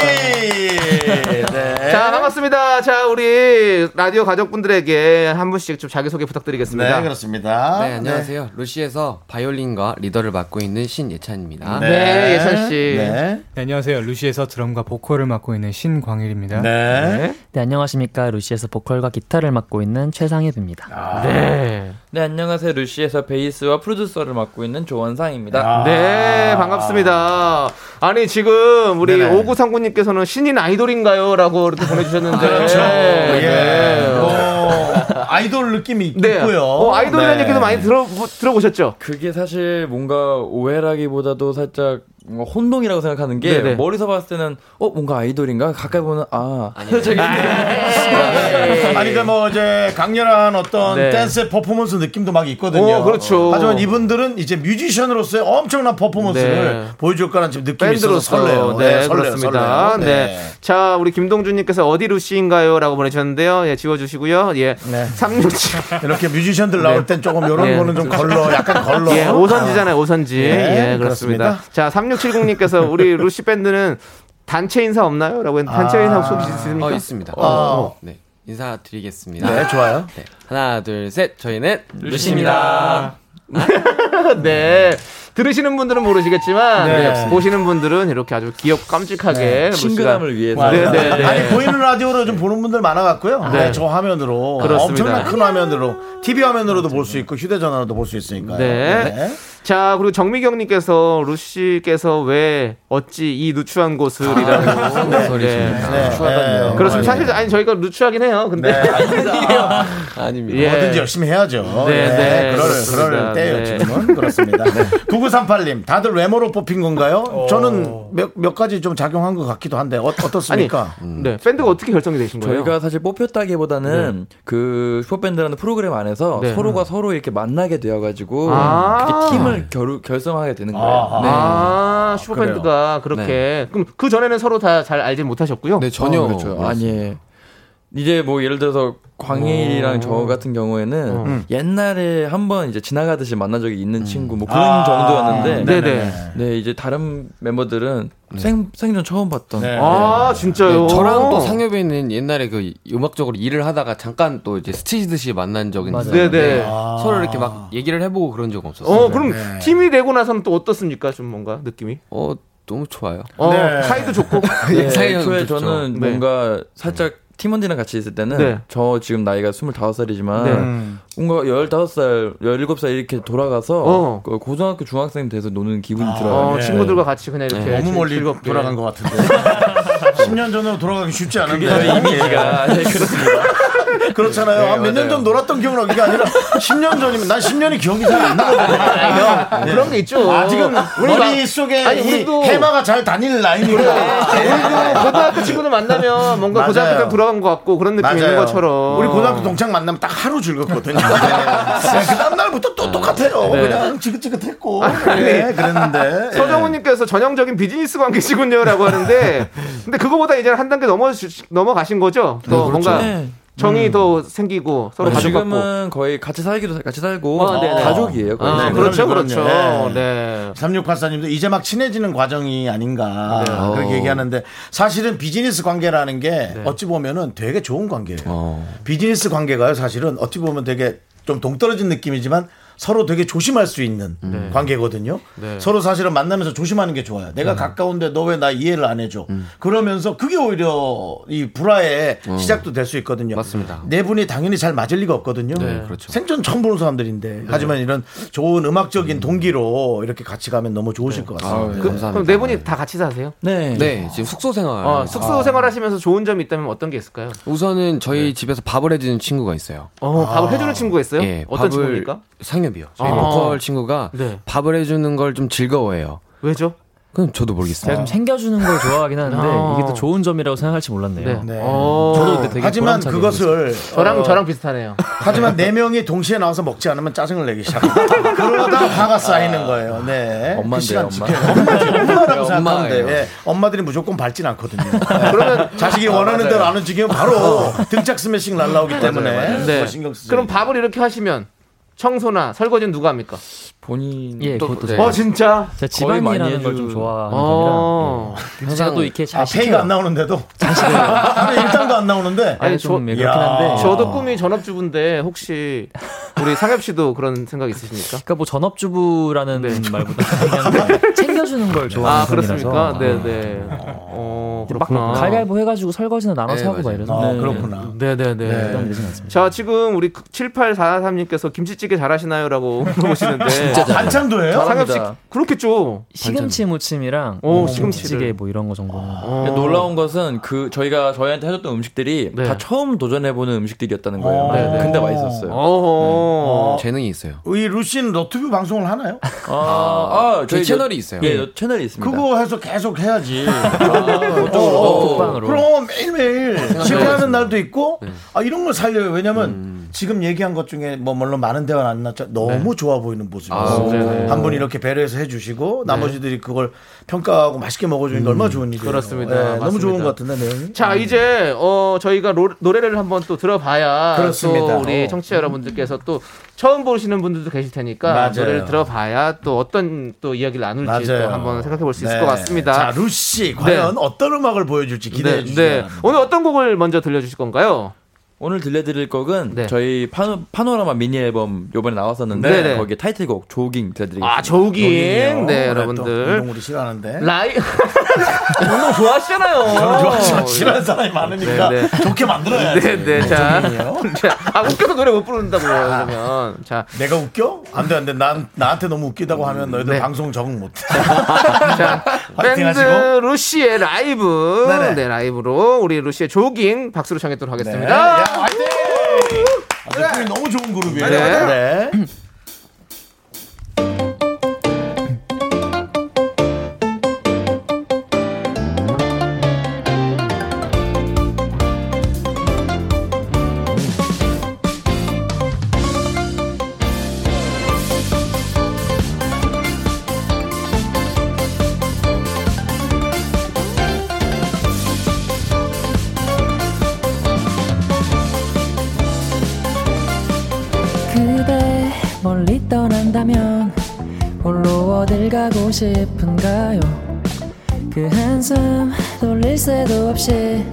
네. 자 반갑습니다. 자 우리 라디오 가족분들에게 한 분씩 좀 자기 소개 부탁드리겠습니다. 네 그렇습니다 네, 안녕하세요. 루시에서 바이올린과 리더를 맡고 있는 신예찬입니다. 네, 예찬 씨. 네. 네, 안녕하세요. 루시에서 드럼과 보컬을 맡고 있는 신광일입니다. 네. 네, 안녕하십니까. 루시에서 보컬과 기타를 맡고 있는 최상엽입니다. 네. 네, 안녕하세요. 루시에서 베이스와 프로듀서를 맡고 있는 조원상입니다. 아. 네, 반갑습니다. 아니, 지금 우리 네네. 오구상구님께서는 신인 아이돌인가요? 라고 이렇게 보내주셨는데. 그렇죠. 네. 예. 뭐 아이돌 느낌이 네. 있고요. 어, 아이돌이라는 네. 얘기도 많이 들어, 들어보셨죠? 그게 사실 뭔가 오해라기보다도 살짝 뭔가 혼동이라고 생각하는 게 네네. 멀리서 봤을 때는 어 뭔가 아이돌인가 가까이 보면 아 아니 그러니까 뭐 이제 강렬한 어떤 네. 댄스 퍼포먼스 느낌도 막 있거든요. 어, 그렇죠. 하지만 이분들은 이제 뮤지션으로서의 엄청난 퍼포먼스를 네. 보여줄 거라는 지금 느낌이 있어서 밴드로서. 설레요. 네, 설레요, 그렇습니다. 설레요. 네. 자, 우리 김동준님께서 어디 루시인가요? 라고 보내주셨는데요. 예, 지워주시고요. 예. 네. 367. [laughs] 이렇게 뮤지션들 나올 땐 조금 이런 네. 거는 좀 걸러, 약간 걸러. 예, 오선지잖아요, 오선지. 네, 예, 그렇습니다. 자, 3670님께서 우리 루시 밴드는 단체 인사 없나요? 라고 했는데 단체 인사 혹시 있습니까? 어, 있습니다. 어. 네, 인사드리겠습니다. 네, 좋아요. 네, 하나, 둘, 셋. 저희는 루시입니다. [laughs] 네. 들으시는 분들은 모르시겠지만 네. 보시는 분들은 이렇게 아주 귀엽고 깜찍하게 루시가- 친근함을 위해서. 네, 네, 네. 아니 보이는 라디오로 좀 보는 분들 많아갖고요. 네. 네, 저 화면으로 그렇습니다. 엄청난 큰 화면으로 TV 화면으로도 볼 수 있고 휴대전화로도 볼 수 있으니까요. 네. 자, 그리고 정미경님께서 루시께서 왜 어찌 이 누추한 곳을이라고. 무슨 소리십니까? 네. 네. 그렇습니다. 사실 아니 저희가 루추하긴 해요. 근데 네, [laughs] 아닙니다. 아닙니다. 예. 뭐든지 열심히 해야죠. 네, 네, 그럴, 그렇습니다. 그럴 때요, 네. 지금은. 그렇습니다. 9938님, 다들 외모로 뽑힌 건가요? 저는 몇, 몇 가지 좀 작용한 것 같기도 한데, 어, 어떻습니까? 네, 밴드가 어떻게 결정이 되신 거예요? 저희가 사실 뽑혔다기보다는 그 슈퍼밴드라는 프로그램 안에서 네. 서로가 서로 이렇게 만나게 되어가지고 아. 그렇게 팀을 결, 결성하게 되는 거예요. 네. 아, 슈퍼밴드가 그렇게. 그럼 그 전에는 서로 다 잘 알지 못하셨고요? 네, 전혀. 어, 그렇죠. 아니 이제 뭐 예를 들어서 광일이랑 저 같은 경우에는 어. 옛날에 한번 이제 지나가듯이 만난 적이 있는 친구 뭐 그런 정도였는데 네네. 네 이제 다른 멤버들은 생 생전 처음 봤던 네. 아, 진짜요? 네, 저랑 또 상엽이는 옛날에 그 음악적으로 일을 하다가 잠깐 또 이제 스치듯이 만난 맞아요. 있었는데 네네. 서로 이렇게 막 얘기를 해보고 그런 적 없었어요. 어, 그럼 팀이 되고 나서는 또 어떻습니까? 좀 뭔가 느낌이? 어, 너무 좋아요. 어, 네. 사이도 좋고. [laughs] 네, 사이는 애초에 좋죠. 저는 네. 뭔가 살짝 팀원들이랑 같이 있을 때는 네. 저 지금 나이가 25살이지만 네. 뭔가 15살, 17살 이렇게 돌아가서 어. 그 고등학교 중학생 돼서 노는 기분이 어, 들어요. 네. 친구들과 같이 그냥 이렇게 너무 멀리 즐겁게. 돌아간 것 같은데. [laughs] 10년 전으로 돌아가기 쉽지 않은데. 저희 이미지가 네, 그렇습니다. [laughs] 그렇잖아요. 몇년 전 놀았던 기억나 그게 아니라 10년 전이면 난 10년이 기억이 잘 안 나거든요. 그런 게 있죠. 아직은 우리 머릿속에 아니, 이 우리도- 해마가 잘 다니는 라인이라. 우리도 고등학교 친구들 만나면 뭔가 맞아요. 고등학교 때 돌아간 것 같고 그런 느낌이 있는 것처럼. 우리 고등학교 동창 만나면 딱 하루 즐겁거든요. 네. 그 다음날부터 또 똑같아요. 네. 그냥 지긋지긋했고. 네, 그랬는데. 예. [laughs] 서정훈님께서 전형적인 비즈니스 관계시군요 라고 하는데, [laughs] 근데 그거보다 이제 한 단계 넘어 넘어가신 거죠? 더 뭔가 네. 정이 더 생기고 서로 어, 가족같고. 지금은 거의 같이 살기도 같이 살고 어, 네네. 가족이에요. 거의. 아, 네, 그렇죠, 그렇죠. 예. 네. 3684님도 이제 막 친해지는 과정이 아닌가 네. 그렇게 얘기하는데 사실은 비즈니스 관계라는 게 네. 어찌 보면은 되게 좋은 관계예요. 어. 비즈니스 관계가요 사실은 어찌 보면 되게 좀 동떨어진 느낌이지만 서로 되게 조심할 수 있는 관계거든요. 네. 서로 사실은 만나면서 조심하는 게 좋아요. 내가 가까운데 너 왜 나 이해를 안 해줘? 그러면서 그게 오히려 이 불화의 시작도 될 수 있거든요. 맞습니다. 네 분이 당연히 잘 맞을 리가 없거든요. 네, 그렇죠. 생전 처음 보는 사람들인데 하지만 이런 좋은 음악적인 동기로 이렇게 같이 가면 너무 좋으실 것 같습니다. 아, 네, 그, 감사합니다. 그럼 네 분이 다 같이 사세요? 네. 네, 지금 숙소 생활. 어, 숙소 생활하시면서 좋은 점이 있다면 어떤 게 있을까요? 우선은 저희 집에서 밥을 해주는 친구가 있어요. 어, 밥을 해주는 친구가 있어요? 예, 어떤 친구입니까? 상엽이요. 저희 아. 보컬 친구가 네. 밥을 해주는 걸 좀 즐거워해요. 왜죠? 그럼 저도 제가 모르겠어요. 좀 챙겨주는 걸 좋아하긴 하는데 아. 이게 또 좋은 점이라고 생각할지 몰랐네요. 네. 네. 어, 저도 근데 되게 하지만 그것을 저랑 어, 저랑 비슷하네요. 하지만 네 명이 동시에 나와서 먹지 않으면 짜증을 내기 시작합니다. [laughs] 그러다 화가 쌓이는 거예요. 네. 엄마인데요, 그 엄마. 엄마라고. 돼요. 예. 엄마들이 무조건 밟진 않거든요. 그러면 자식이 원하는 대로 안 움직이면 바로 등짝 스매싱 날라오기 때문에 네. 신경 쓰세요. 그럼 밥을 이렇게 하시면 청소나 설거지는 누가 합니까? 본인 예, 또- 그것도 네. 어 진짜? 제가 집안일하는 걸 좀 좋아하는 어. 편이라 제가 또 이렇게 잘 아, 시켜요. 페이가 안 나오는데도 일당도 안 나오는데 아니, 좀 저- 그렇긴 야. 한데 저도 꿈이 전업주부인데 혹시 우리 상엽 씨도 그런 생각 있으십니까? 그러니까 뭐 전업주부라는 네. 말보다 그냥 [laughs] 챙겨주는 걸 좋아하는 아 그렇습니까? 편이라서 네네. 어 막 그렇구나. 가위바위보 해가지고 설거지나 나눠서 네, 하고 막. 이래서 아, 네. 그렇구나. 네네네. 부담 되진 않습니다. 자 지금 우리 78443님께서 김치찌개 잘하시나요라고 [laughs] 물어보시는데 진짜 잘- 반찬도 해요? 상엽 씨 잘합니다. 그렇겠죠. 시금치 무침이랑 오, 뭐. 김치찌개 뭐 이런 거 정도는 어. 놀라운 것은 그 저희가 저희한테 해줬던 음식들이 네. 다 처음 도전해보는 음식들이었다는 거예요. 어, 네네. 근데 맛있었어요. 어. 재능이 있어요. 이 루시는 너튜브 방송을 하나요? 아, 아, 저희 저희 채널이 있어요. 예, 너- 채널이 있습니다. 그거 해서 계속 해야지. 어, 국방으로. 그럼 매일매일 실패하는 날도 있고 네. 아 이런 걸 살려요. 왜냐면 음. 지금 얘기한 것 중에 뭐 물론 많은 대화는 안 났죠. 너무 좋아 보이는 모습이 아, 있어요. 네네. 한 분이 이렇게 배려해서 해주시고 나머지들이 그걸 평가하고 맛있게 먹어주는 게 얼마나 좋은 일이에요. 그렇습니다. 네, 너무. 좋은 것 같은데 내용이. 자 이제 어 저희가 로- 노래를 한번 또 들어봐야 그렇습니다. 또 우리 어. 청취자 여러분들께서 또 처음 보시는 분들도 계실 테니까 맞아요. 노래를 들어봐야 또 어떤 또 이야기를 나눌지 또 맞아요. 한번 생각해 볼 수 있을 네. 것 같습니다. 자 루시 과연 어떤 음악을 보여줄지 기대해 네, 주시기 네. 오늘 어떤 곡을 먼저 들려주실 건가요? 오늘 들려드릴 곡은 네. 저희 파노, 파노라마 미니 앨범 요번에 나왔었는데 네네. 거기에 타이틀곡 조깅 들려드리겠습니다. 아, 조깅. 조깅이요. 네, 또 여러분들. 운동 우리 싫어하는데. 라이 [laughs] 운동 좋아하시잖아요. 저는 좋아하지만 싫어하는 사람이 많으니까 네, 네. 좋게 만들어야지. 네, 네. 자? [laughs] 자, 아 웃겨서 노래 못 부른다고요. 그러면 자, 내가 웃겨? 안 돼, 안 돼. 난, 나한테 너무 웃기다고 하면 너희들 네. 방송 적응 못 해. [laughs] 자, 화이팅 밴드 하시고. 루시의 라이브, 네네. 네 라이브로 우리 루시의 조깅 박수로 청했도록 네. 하겠습니다. 야, 화이팅! 아, 느낌이 너무 좋은 그룹이에요. 네. 싶은가요? 그 한숨 돌릴 새도 없이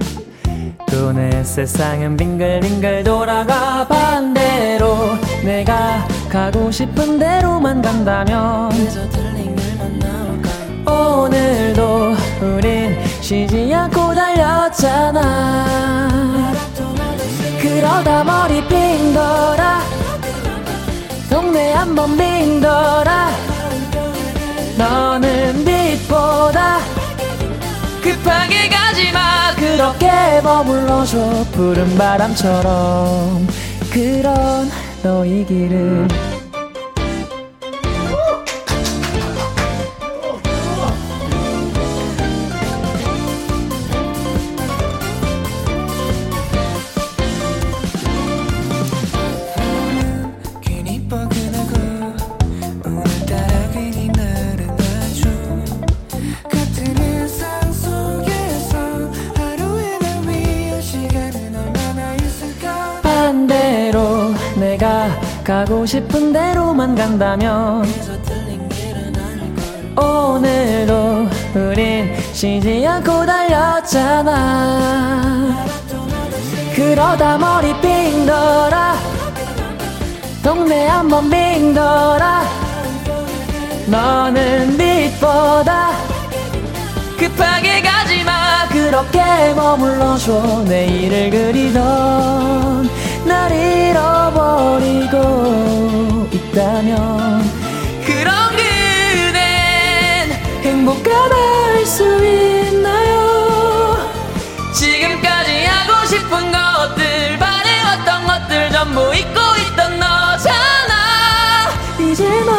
또 내 세상은 빙글빙글 돌아가 반대로 내가 가고 싶은 대로만 간다면 오늘도 우린 쉬지 않고 달렸잖아. 그러다 머리 빙 돌아 동네 한번 빙 돌아 너는 빛보다 급하게 가지마. 그렇게 머물러줘. 푸른 바람처럼. 그런 너의 길을 싶은 대로만 간다면 오늘도 우린 쉬지 않고 달렸잖아. 그러다 머리 빙 돌아 동네 한번 빙 돌아 너는 빛보다 급하게 가지마. 그렇게 머물러줘. 내일을 그리던 날 잃어버리고 있다면 그런 그댄 행복하다 할수 있나요? 지금까지 하고 싶은 것들 바래왔던 것들 전부 잊고 있던 너잖아. 이제 너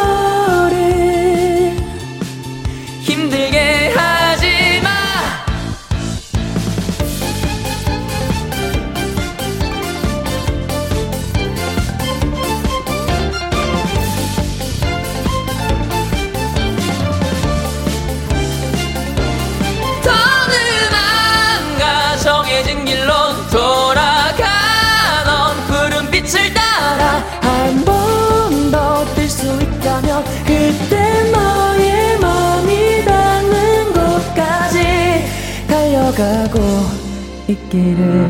있기를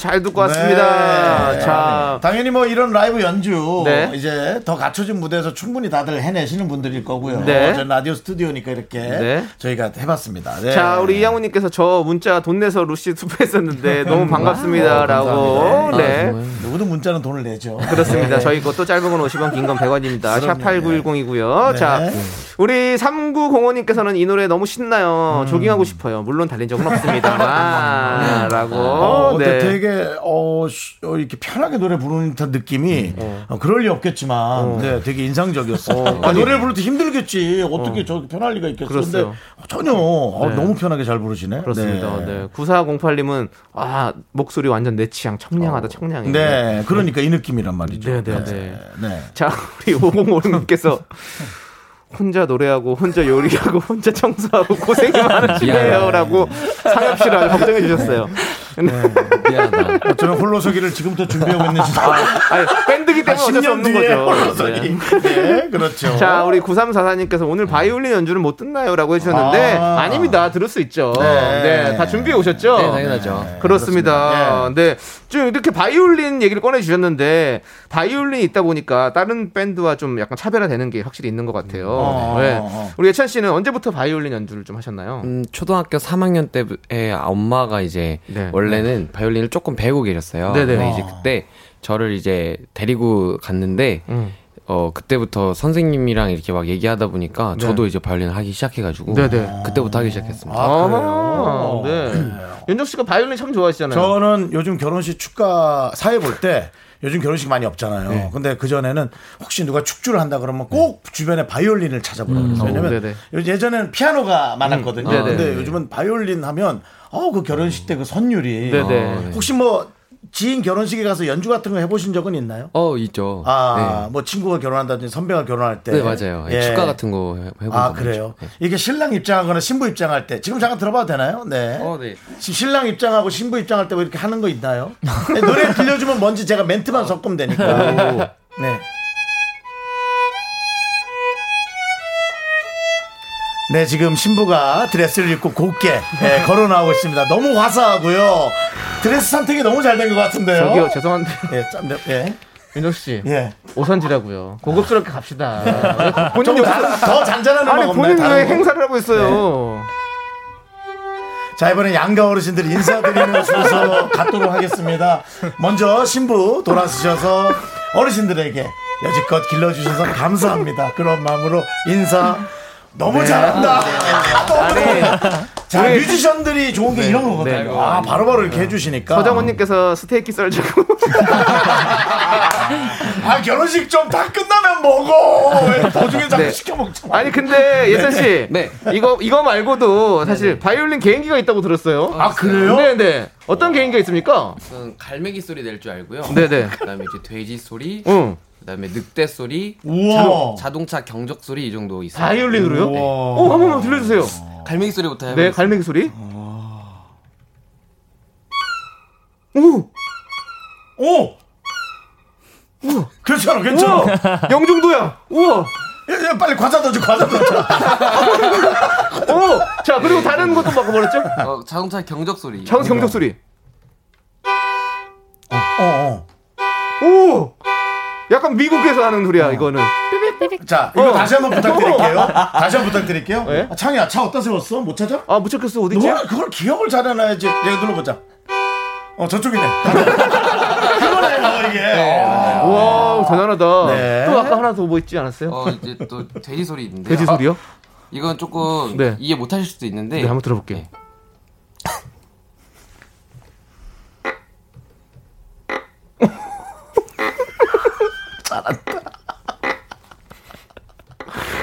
잘 듣고 왔습니다. 네. 자, 당연히 뭐 이런 라이브 연주 네. 이제 더 갖춰진 무대에서 충분히 다들 해내시는 분들일 거고요. 네. 전 라디오 스튜디오니까 이렇게 네. 저희가 해봤습니다. 네. 자, 우리 이양우님께서 저 문자 돈 내서 루시 투표했었는데 너무 반갑습니다라고. 감사합니다. 네. 누구든 문자는 돈을 내죠. 그렇습니다. 네. 저희 것도 짧은 건 50원, 긴 건 100원입니다. 샵 그럼요. 8910이고요. 네. 자, 우리 3905님께서는 이 노래 너무 신나요. 조깅하고 싶어요. 물론 달린 적은 없습니다. [laughs] 라고. 어, 네. 되게 어, 쉬- 어, 이렇게 편하게 노래 부르는 듯한 느낌이 어, 그럴 리 없겠지만 네, 되게 인상적이었어요. 아, 아니. 노래를 부를 때 힘들겠지. 어떻게 저렇게 편할 리가 있겠어. 근데 그렇어요. 전혀 어, 네. 너무 편하게 잘 부르시네. 그렇습니다. 네. 9408님은 아, 목소리 완전 내 취향. 청량하다, 청량해. 네, 그러니까 이 느낌이란 말이죠. 네, 네, 네. 네. 자, 우리 5056님께서 혼자 노래하고 혼자 요리하고 혼자 청소하고 고생이 많으시네요라고 상엽 씨를 걱정해 주셨어요. 근데 미안하다. 어쩌면 홀로서기를 지금부터 준비하고 있는지 아니, 밴드기 때문에 어쩔 수 없는 거죠. 홀로서기. 네, 그렇죠. 자, 우리 9344님께서 오늘 바이올린 연주를 못 듣나요? 라고 해주셨는데, 아. 아. 닙니다 들을 수 있죠. 네. 네. 다 준비해 오셨죠? 네, 당연하죠. 그렇습니다. 네. 좀 이렇게 바이올린 얘기를 꺼내주셨는데, 바이올린이 있다 보니까 다른 밴드와 좀 약간 차별화되는 게 확실히 있는 것 같아요. 어, 네. 어. 우리 예찬 씨는 언제부터 바이올린 연주를 좀 하셨나요? 음, 초등학교 3학년 때에 엄마가 이제 네. 원래는 바이올린을 조금 배우고 계셨어요. 네네. 근데 이제 그때 저를 이제 데리고 갔는데 음. 어 그때부터 선생님이랑 이렇게 막 얘기하다 보니까 네. 저도 이제 바이올린 하기 시작해가지고 네네. 그때부터 하기 시작했습니다. 아, 아, 그래요? 네. 윤정 씨가 바이올린 참 좋아하시잖아요. 저는 요즘 결혼식 축가 사회 볼 때 요즘 결혼식 많이 없잖아요. 네. 근데 그 전에는 혹시 누가 축주를 한다 그러면 꼭 주변에 바이올린을 찾아보라고 그랬어요. 왜냐면 어, 예전에는 피아노가 많았거든요. 음, 네네. 근데 요즘은 바이올린 하면 어우 그 결혼식 때 그 선율이 네네. 혹시 뭐 지인 결혼식에 가서 연주 같은 거 해보신 적은 있나요? 어 있죠. 아, 뭐 친구가 결혼한다든지 선배가 결혼할 때. 네, 네, 맞아요. 예. 축가 같은 거 해- 해본 아, 적 그래요? 네. 이게 신랑 입장하거나 신부 입장할 때. 지금 잠깐 들어봐도 되나요? 네. 어, 네. 지금 신랑 입장하고 신부 입장할 때 뭐 이렇게 하는 거 있나요? 네, 노래 들려주면 뭔지 제가 멘트만 섞으면 되니까. 네. 네, 지금 신부가 드레스를 입고 곱게 예, [laughs] 걸어 나오고 있습니다. 너무 화사하고요. 드레스 선택이 너무 잘 된 것 같은데요. 저기요, 죄송한데. 예, 짬, 네, 예. 윤정 씨. 예. 오선지라고요. 고급스럽게 갑시다. [laughs] 본인 더 잔잔한 음악 아니 없나요? 본인 왜 거? 행사를 하고 있어요? 자, 이번엔 양가 어르신들 인사드리는 [laughs] 순서 갖도록 하겠습니다. 먼저 신부 돌아서셔서 어르신들에게 여지껏 길러주셔서 감사합니다. 그런 마음으로 인사. 너무 잘한다. 아니 자, 우리- 뮤지션들이 좋은 게 이런 거거든요. 네. 아, 바로바로 이렇게 해주시니까. 서정원님께서 스테이크 썰고 [laughs] 아, 결혼식 좀 다 끝나면 먹어. 왜 도중에 자꾸 네. 시켜 먹지 마. 아니 근데 예찬 씨, 네. 이거 이거 말고도 사실 바이올린 개인기가 있다고 들었어요. 아, 그래요? 네네. 어떤 개인기가 있습니까? 저는 갈매기 소리 낼 줄 알고요. 네네. 그 다음에 이제 돼지 소리, 응. 그다음에 늑대 소리, 우와. 자동 차 경적 소리 이 정도 있어요. 바이올린으로요? 우와. 어, 한 번만 들려주세요. 갈매기 소리부터 해보겠습니다. 네, 갈매기 소리. 오, 오! 괜찮아, 괜찮아. 우와, 영종도야. 우와. 야, 야, 빨리 과자 넣어줘, 과자 넣어줘. [laughs] 오, 자 그리고 다른 것도 막 뭐랬죠? 어, 자동차 경적 소리. 장 경적 소리. 어, 어. 오, 약간 미국에서 하는 소리야 이거는. 자, 이거 어. 다시 한번 부탁드릴게요. 다시 한번 부탁드릴게요. 네? 아, 창이야, 차 어디다 세웠어? 못 찾아? 아, 무척했어 어디지? 너 그걸 기억을 잘해놔야지. 얘가 눌러보자. 어, 저쪽이네. 그거네, 그거 이게. 아. 와, 대단하다. 네. 또 아까 하나 더 뭐 있지 않았어요? 어 이제 또 돼지 소리 있는데. 돼지 소리요? 이건 조금 네. 이해 못하실 수도 있는데. 네, 한번 들어볼게요. 네.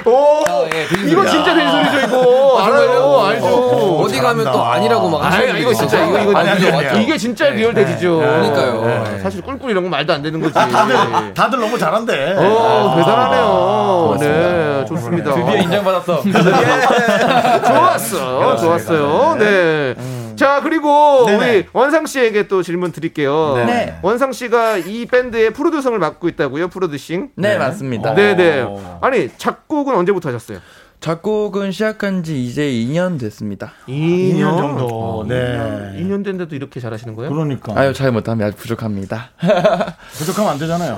오, 예, 돼지 이거. 진짜 돼지 소리죠 이거. 알아요, 알죠. 어 디 가면 또 아니라고 막 아, 이거 진짜 이거 이거 아니, 아니, 아니, 아니. 이게 진짜 real 돼지죠. 그러니까요. 네. 사실 꿀꿀 이런 건 말도 안 되는 거지. 다들, 다들 너무 잘한대. 어, 대단하네요. 네, 좋습니다. 드디어 인정받았어. [laughs] 좋았어. 좋았어요. 네. 자, 그리고 네네. 우리 원상 씨에게 또 질문 드릴게요. 네. 원상 씨가 이 밴드의 프로듀서를 맡고 있다고요? 프로듀싱? 네, 맞습니다. 네, 네. 아니, 작곡은 언제부터 하셨어요? 작곡은 시작한 지 이제 2년 됐습니다. 2년 정도. 네. 2년 됐는데도 이렇게 잘하시는 거예요? 그러니까. 아유, 잘 못하면 아주 부족합니다. 부족하면 안 되잖아요.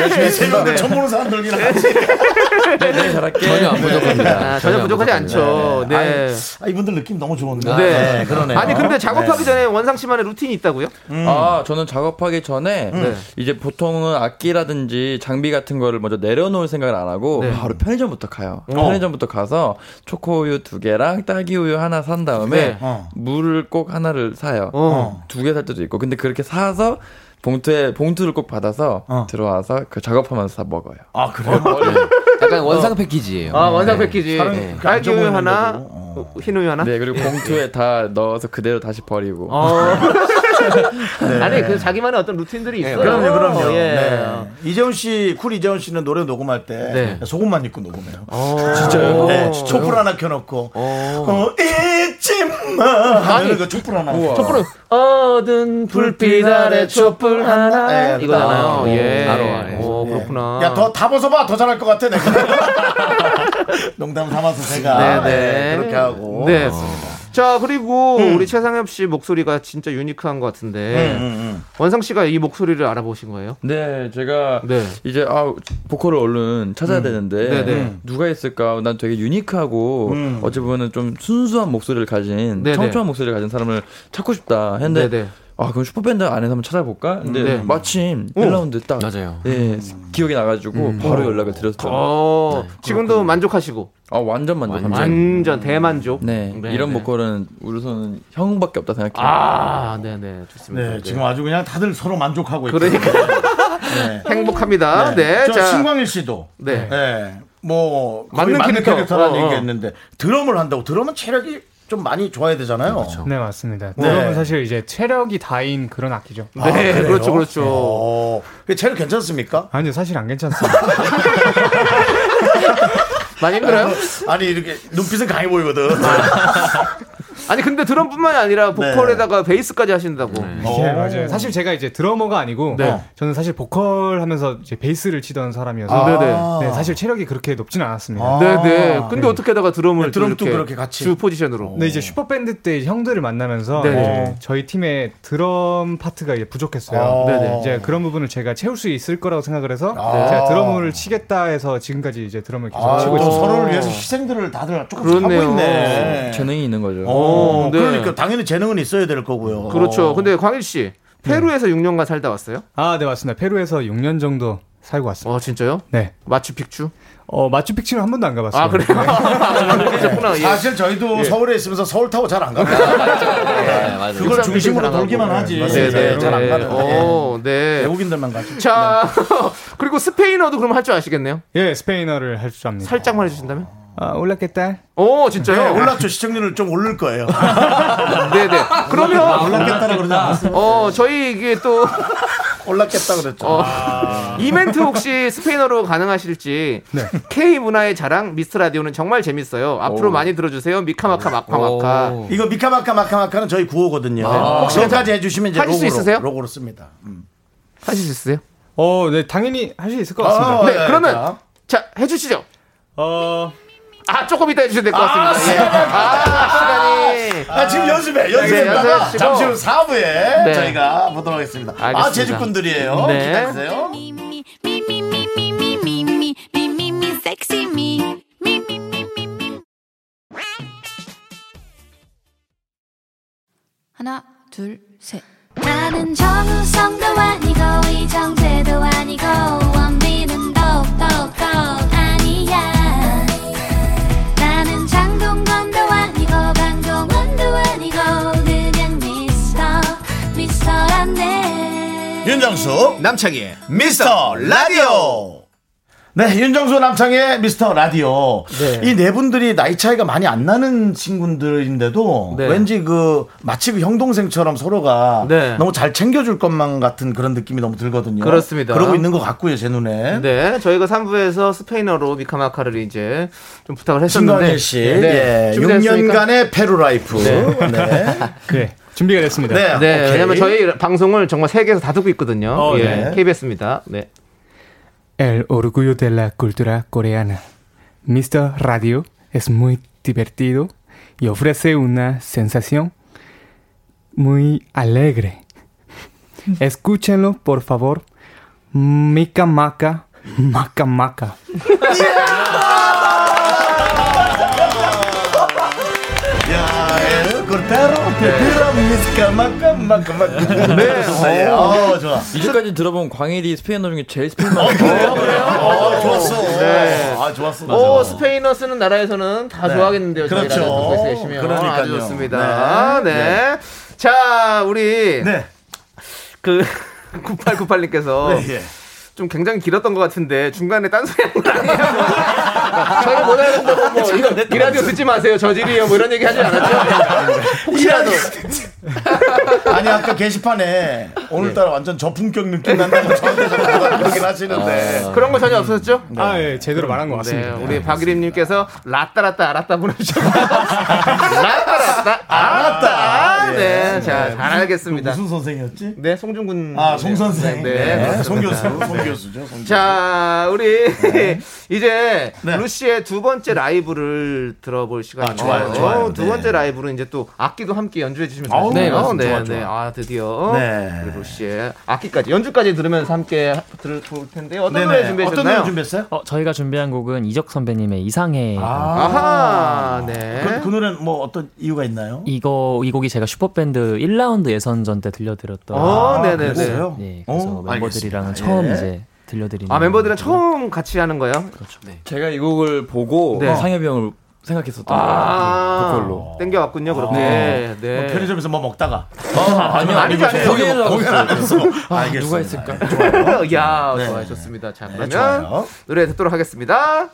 열심히 세 명들 처음 보는 사람들이랑 같이. 네, 네, 잘할게. 전혀 안 부족합니다. 아, 전혀 부족하지 않죠. 네. 아, 이분들 느낌 너무 좋은데. 네. 그러네요. 아니, 근데 작업하기 전에 원상 씨만의 루틴이 있다고요? 아, 저는 작업하기 전에 네. 이제 보통은 악기라든지 장비 같은 거를 먼저 내려놓을 생각을 안 하고 네. 바로 편의점부터 가요. 편의점부터 가서 초코우유 두 개랑 딸기 우유 하나 산 다음에 네. 어. 물을 꼭 하나를 사요. 어. 두개 살 때도 있고. 근데 그렇게 사서 봉투에 봉투를 꼭 받아서 어. 들어와서 그 작업하면서 다 먹어요. 아, 그래요? 약간 원상 패키지예요. 아, 원상 네. 패키지. 네. 그렇게 안 딸기 우유 좋아 하나, 보이는데도. 어. 흰 우유 하나? 네, 그리고 봉투에 다 넣어서 그대로 다시 버리고. 어. [laughs] 아니 그 자기만의 어떤 루틴들이 있어요. 네. 그럼요, 그럼요. 예. 네. 이재훈 씨, 쿨 이재훈 씨는 노래 녹음할 때 네. 속옷만 입고 녹음해요. 진짜요? 네, 촛불 하나 켜놓고 어, 잊지 마 하면 그 촛불 하나. 촛불은 어두운 불빛 아래 촛불 하나 네, 이거잖아요. 아, 예. 알아, 알아. 오 그렇구나. 야, 더 다 벗어봐. 더 잘할 것 같아, 내가. [laughs] 농담 삼아서 제가. 네, 네. 네, 그렇게 하고. 네. 자 그리고 우리 최상엽 씨 목소리가 진짜 유니크한 것 같은데 음, 음. 원상 씨가 이 목소리를 알아보신 거예요? 네, 제가 네. 이제 아 보컬을 얼른 찾아야 되는데 네네. 누가 있을까? 난 되게 유니크하고 음. 어찌 보면은 좀 순수한 목소리를 가진 네네. 청초한 목소리를 가진 사람을 찾고 싶다 했는데 네네. 아 그럼 슈퍼밴드 안에서 한번 찾아볼까? 근데 네. 마침 오. 1라운드 딱 맞아요. 예, 기억이 나가지고 바로 연락을 드렸죠. 어 지금도 만족하시고 아 완전 만족합니다. 완전 대만족. 네, 네, 이런 네. 보컬은 우리서는 형밖에 없다 생각해요. 아 네네 좋습니다. 네, 지금 아주 그냥 다들 서로 만족하고 있고. 그러니까 네. [laughs] 행복합니다. 네, 저 자 신광일 씨도. 네. 네. 뭐 맞는 맞는 캐릭터. 캐릭터 라는 어, 어. 얘기했는데 드럼을 한다고 드럼은 체력이 좀 많이 좋아야 되잖아요. 네 맞습니다. 네. 드럼은 사실 이제 체력이 다인 그런 악기죠. 아, 네, 그래요? 그렇죠, 그렇죠. 어, 그 체력 괜찮습니까? 아니요 사실 안 괜찮습니다. [laughs] 많이 힘들어요? 아니 이렇게 눈빛은 강해 보이거든. [laughs] 아니 근데 드럼뿐만이 아니라 보컬에다가 베이스까지 하신다고. 예 맞아요. 사실 제가 이제 드러머가 아니고 네. 저는 사실 보컬 하면서 이제 베이스를 치던 사람이어서 아. 네, 사실 체력이 그렇게 높지는 않았습니다. 아. 네네. 근데 어떻게다가 드럼을 네, 또 드럼도 이렇게 그렇게 같이. 주 포지션으로. 근데 이제 슈퍼 밴드 때 형들을 만나면서 저희 팀의 드럼 파트가 이제 부족했어요. 아. 네네. 이제 그런 부분을 제가 채울 수 있을 거라고 생각을 해서 아. 제가 드럼을 치겠다 해서 지금까지 이제 드럼을 계속 아, 치고 또 있습니다. 서로를 위해서 희생들을 다들 조금씩 그렇네요. 하고 있네. 재능이 있는 거죠. 어, 네. 그러니까 당연히 재능은 있어야 될 거고요. 그렇죠. 근데 광일 씨 페루에서 6년간 살다 왔어요? 아, 네 맞습니다. 페루에서 6년 정도 살고 왔습니다. 어 진짜요? 네. 마추픽추? 어 마추픽추는 한 번도 안 가봤어요. 아 그래요? 그렇구나. 예. 사실 저희도 서울에 있으면서 서울 타고 잘안 갑니다. 네, 맞아요. 그걸 중심으로 잘안 돌기만 하고. 하지. 네, 네, 잘안 네. 가는. 어, 네. 외국인들만 가지. 자 [laughs] 그리고 스페인어도 그럼 할 줄 아시겠네요? 예, 스페인어를 할 줄 압니다. 살짝만 해주신다면? 아, 올라겠다. 오 네, 진짜요? 올랐죠. 시청률을 좀 오를 거예요. 네네. [laughs] 그러면 올랐겠다라 그러지 않았어요? 어 저희 이게 또 올랐겠다 그랬죠. 어, 이벤트 혹시 스페인어로 가능하실지 K 문화의 자랑 미스터 라디오는 정말 재밌어요. 앞으로 많이 들어주세요. 미카마카 마카마카. 오. 이거 미카마카 마카마카는 저희 구호거든요. 혹시 여기까지 해주시면 이제 하실 수 로고로, 있으세요? 로고로 씁니다. 음. 하실 수 있으세요? 어, 네 당연히 할 수 있을 것 같습니다. 어, 네, 예, 그러면 자. 자 해주시죠. 어, 아 조금 이따 해주셔도 될것 같습니다. 아, 예. 아, 시간이. 아, 지금 연습해 연습했다가 네, 잠시 후 4부에 네. 저희가 보도록 하겠습니다. 아, 알겠습니다. 아 제주꾼들이에요. 네. 기다리세요. 하나 둘 셋. 나는 정우성도 아니고 이정재도 아니고 원빈은 더욱더 윤정수 남창희 미스터 라디오. 네 윤정수 남창희 미스터 라디오. 이네 분들이 나이 차이가 많이 안 나는 친구들인데도 네. 왠지 그 마치 그 형동생처럼 서로가 네. 너무 잘 챙겨줄 것만 같은 그런 느낌이 너무 들거든요. 그렇습니다. 그러고 있는 것 같고요 제 눈에. 네, 저희가 3부에서 스페인어로 미카마카를 이제 좀 부탁을 했었는데. 신광일 씨. 네, 예, 준비됐습니까? 6년간의 페루 life. 네. 네 [laughs] 준비가 됐습니다. 네, 네. 왜냐면 저희 방송을 정말 세계에서 다 듣고 있거든요. 어, 예, 네. KBS입니다. 네. El orgullo de la cultura coreana. Mr. Radio es muy divertido y ofrece una sensación muy alegre. Escúchenlo, por favor. Mika Maka, Maka Maka. 예, cortaro, pepira, miscamaca, maca마ca. 네, 어, 좋아. 이제까지 들어본 광일이 스페인어 중에 제일 스페인어. 어, 좋았어. 네. 아, 좋았어. 오, 맞아. 스페인어 쓰는 나라에서는 다 네. 좋아하겠는데요. 그렇죠. 그러니까요. 아주 좋습니다. 네. 네. 자, 우리 네. 그 [laughs] 9898님께서 네, 예. 좀 굉장히 길었던 것 같은데 중간에 딴소리 한건 아니에요? [laughs] 저희 못 알아듣는다고 뭐 이, 이 라디오 듣지 마세요. 저질이요. 뭐 이런 얘기 하지 않았죠? 혹시라도. 아니 아까 게시판에 오늘따라 완전 저품격 느낌 난다고 저한테 자꾸 그러긴 하시는데 그런 거 전혀 없었죠? 아, 예, 제대로 말한 것 네, 같습니다. 우리 박일임님께서 라따라따 알았다 보내주셨고 [laughs] 라따라따 알았다. 네, 자, 잘 알겠습니다. 무슨 선생이었지? 네, 송중근. 아, 송 선생. 네, 네, 네, 송 교수. 송 교수죠. 송 교수. 자, 우리 [laughs] 이제 네. 루시의 두 번째 라이브를 들어볼 시간이에요. 아, 좋아요, 좋아요. 두 네. 번째 라이브는 이제 또 악기도 함께 연주해 주시면 되잖아요. 네, 맞습니다. 네, 좋아, 네. 좋아. 아, 드디어 네. 우리 루시의 악기까지 연주까지 들으면서 함께 들을 텐데요. 어떤 네네. 노래 어떤 준비하셨나요? 노래 준비했어요? 어, 저희가 준비한 곡은 이적 선배님의 이상해. 아 하, 네. 그, 그 노래는 뭐 어떤 이유가 있나요? 이거 이 곡이 제가 슈퍼밴드 1라운드 예선전 때 들려드렸던. 어, 네네네. 네, 그래서 어, 멤버들이랑 알겠습니다. 처음 예. 이제 들려드리는. 아, 멤버들은 처음 같이 하는 거예요? 제가 이 곡을 보고 네. 상엽이 형을 생각했었던 아, 거예요. 보컬로. 땡겨 왔군요, 그렇게. 네. 네. 뭐 편의점에서 뭐 먹다가 아니요, 아니죠, 아니죠. 공연을 하고 공연 안 해서 아. 누가 했을까? [laughs] 야, 네. 좋아요, 좋습니다. 자, 네, 그러면 좋아요. 노래 듣도록 하겠습니다.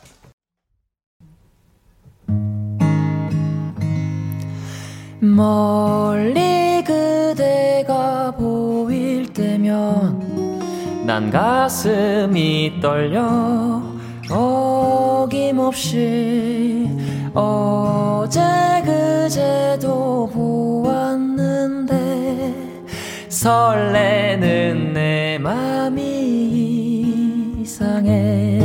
멀리 그대가 보일 때면 난 가슴이 떨려. 어김없이 어제 그제도 보았는데 설레는 내 맘이 이상해